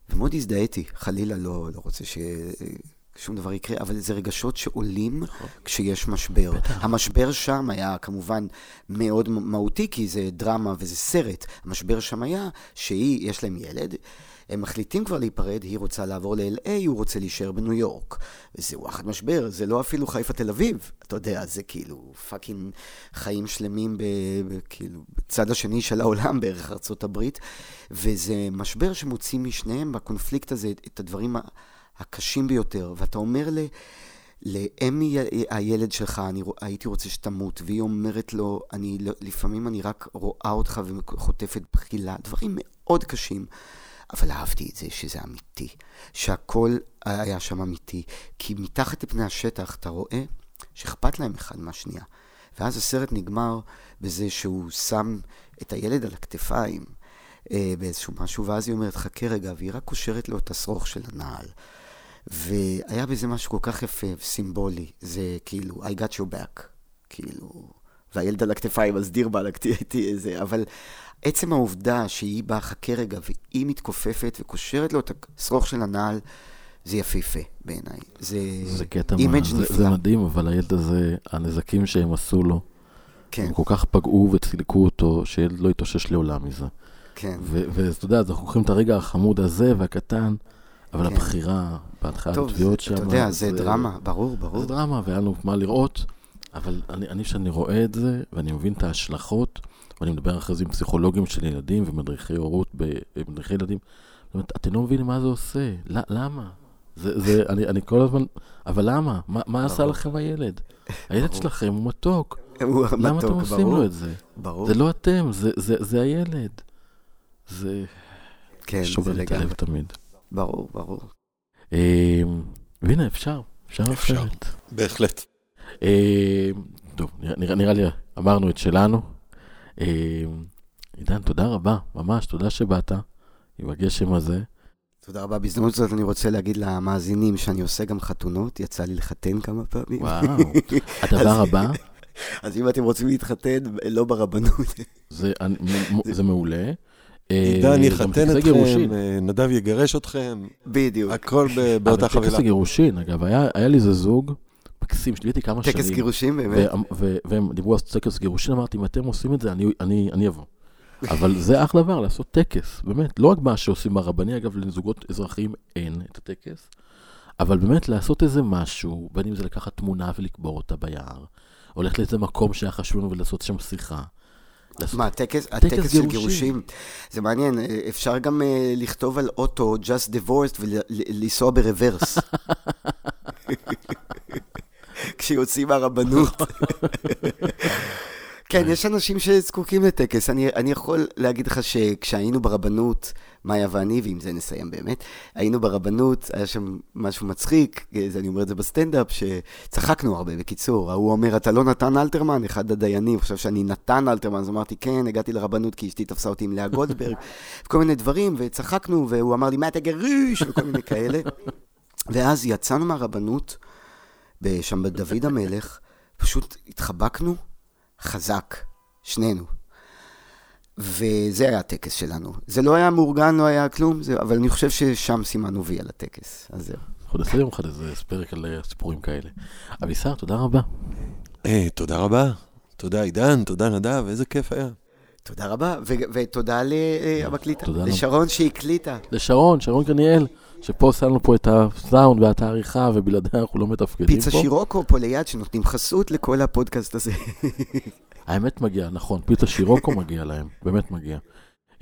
Speaker 3: ומאוד הזדהיתי, חלילה לא, לא רוצה ש... שום דבר יקרה, אבל זה רגשות שעולים נכון. כשיש משבר. בטח. המשבר שם היה כמובן מאוד מהותי, כי זה דרמה וזה סרט. המשבר שם היה שהיא, יש להם ילד, הם מחליטים כבר להיפרד, היא רוצה לעבור ל-LA, הוא רוצה להישאר בניו יורק. וזה וואחד משבר, זה לא אפילו חיפה תל אביב. אתה יודע, זה כאילו fucking חיים שלמים ב, ב, כאילו, בצד השני של העולם, בערך ארצות הברית. וזה משבר שמוציא משניהם בקונפליקט הזה את הדברים הקשים ביותר, ואתה אומר ל... לאמי הילד שלך, אני הייתי רוצה שתמות, והיא אומרת לו, אני, לפעמים אני רק רואה אותך וחוטפת בחילה, דברים מאוד קשים. אבל אהבתי את זה שזה אמיתי, שהכל היה שם אמיתי, כי מתחת לפני השטח אתה רואה שאכפת להם אחד מהשנייה. ואז הסרט נגמר בזה שהוא שם את הילד על הכתפיים אה, באיזשהו משהו, ואז היא אומרת, חכה רגע, והיא רק קושרת לו את השרוך של הנעל. והיה בזה משהו כל כך יפה וסימבולי, זה כאילו, I got your back, כאילו, והילד על הכתפיים, אז דיר באלק תהיה איזה, אבל עצם העובדה שהיא באה, חכה רגע, והיא מתכופפת וקושרת לו את השרוך של הנעל, זה יפהפה בעיניי. זה,
Speaker 2: זה קטע image נפלא. זה מדהים, אבל הילד הזה, הנזקים שהם עשו לו, כן. הם כל כך פגעו וצילקו אותו, שילד לא יתאושש לעולם מזה.
Speaker 3: כן.
Speaker 2: ואתה יודע, אנחנו לוקחים את הרגע החמוד הזה והקטן, אבל כן. הבחירה בהתחלת התביעות שם...
Speaker 3: אתה יודע, זה, זה דרמה, ברור, ברור.
Speaker 2: זה דרמה, והיה לנו מה לראות, אבל אני, אני, שאני רואה את זה, ואני מבין את ההשלכות, ואני מדבר אחרי זה עם פסיכולוגים של ילדים ומדריכי הורות ומדריכי ילדים, זאת אומרת, אתם לא מבינים מה זה עושה, למה? זה, זה, אני, אני כל הזמן, אבל למה? מה, מה עשה לכם הילד? הילד שלכם הוא מתוק.
Speaker 3: הוא מתוק,
Speaker 2: למה אתם עושים
Speaker 3: ברור,
Speaker 2: לו את זה?
Speaker 3: ברור.
Speaker 2: זה לא אתם, זה, זה, זה הילד. זה...
Speaker 3: כן,
Speaker 2: שובר לי את הלב תמיד.
Speaker 3: ברור, ברור.
Speaker 2: אמ, והנה, אפשר, אפשר אחרת.
Speaker 1: בהחלט.
Speaker 2: אמ, טוב, נראה לי אמרנו את שלנו. אמ, עידן, תודה רבה, ממש, תודה שבאת עם הגשם הזה.
Speaker 3: תודה רבה. בהזדמנות זאת אני רוצה להגיד למאזינים שאני עושה גם חתונות, יצא לי לחתן כמה פעמים.
Speaker 2: וואו, הדבר הבא...
Speaker 3: אז אם אתם רוצים להתחתן, לא ברבנות.
Speaker 2: זה, זה מעולה. אה,
Speaker 1: עידן יחתן אתכם,
Speaker 2: גירושין.
Speaker 1: אה, נדב יגרש אתכם,
Speaker 3: בדיוק.
Speaker 1: הכל
Speaker 2: אבל
Speaker 1: באותה חבילה.
Speaker 2: הגירושין, אגב, היה לי איזה זוג מקסים, שליתי כמה שנים.
Speaker 3: טקס גירושים באמת.
Speaker 2: והם- דיברו על טקס גירושין, אמרתי, אם אתם עושים את זה, אני, אני, אני אבוא. אבל זה אחלה דבר, לעשות טקס, באמת. לא רק מה שעושים ברבני, אגב, לזוגות אזרחיים אין את הטקס, אבל באמת לעשות איזה משהו, בין אם זה לקחת תמונה ולקבור אותה ביער, או ללכת לאיזה מקום שהיה חשוב לנו ולעשות שם שיחה.
Speaker 3: מה, הטקס, הטקס של. גירושים? זה מעניין, אה, אפשר גם אה, לכתוב על אוטו just divorced ולנסוע ברוורס. כשיוצאים מהרבנות. כן, יש אנשים שזקוקים לטקס. אני, אני יכול להגיד לך שכשהיינו ברבנות, מאיה ואני, ועם זה נסיים באמת, היינו ברבנות, היה שם משהו מצחיק, אני אומר את זה בסטנדאפ, שצחקנו הרבה, בקיצור. ההוא אומר, אתה לא נתן אלתרמן? אחד הדיינים חושב שאני נתן אלתרמן, אז אמרתי, כן, הגעתי לרבנות כי אשתי תפסה אותי עם לאה גולדברג, וכל מיני דברים, וצחקנו, והוא אמר לי, מה אתה גרוש? וכל מיני כאלה. ואז יצאנו מהרבנות, שם בדוד המלך, פשוט התחבקנו חזק, שנינו. וזה היה הטקס שלנו. זה לא היה מאורגן, לא היה כלום, זה, אבל אני חושב ששם סימנו וי על הטקס. אז זהו.
Speaker 2: אנחנו נעשה יום אחד איזה פרק על אה, סיפורים כאלה. אבישר, תודה רבה.
Speaker 1: אה, תודה רבה. תודה עידן, תודה נדב, איזה כיף היה.
Speaker 3: תודה רבה, ותודה למקליטה,
Speaker 2: תודה
Speaker 3: לשרון שהקליטה.
Speaker 2: לשרון, שרון קניאל, שפה לנו פה את הסאונד ואת העריכה, ובלעדיה אנחנו לא מתפקדים פה.
Speaker 3: פיצה שירוקו פה ליד, שנותנים חסות לכל הפודקאסט הזה.
Speaker 2: האמת מגיע, נכון, פיצה שירוקו מגיע להם, באמת מגיע.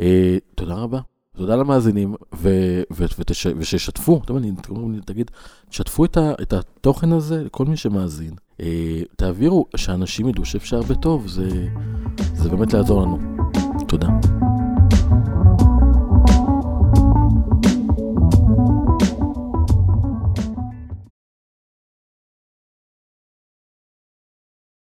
Speaker 2: אה, תודה רבה. תודה למאזינים, ו- ו- ותש- ושישתפו, תגיד, תשתפו את, ה- את התוכן הזה לכל מי שמאזין. אה, תעבירו, שאנשים ידעו שאפשר בטוב, זה, זה באמת לעזור לנו. תודה.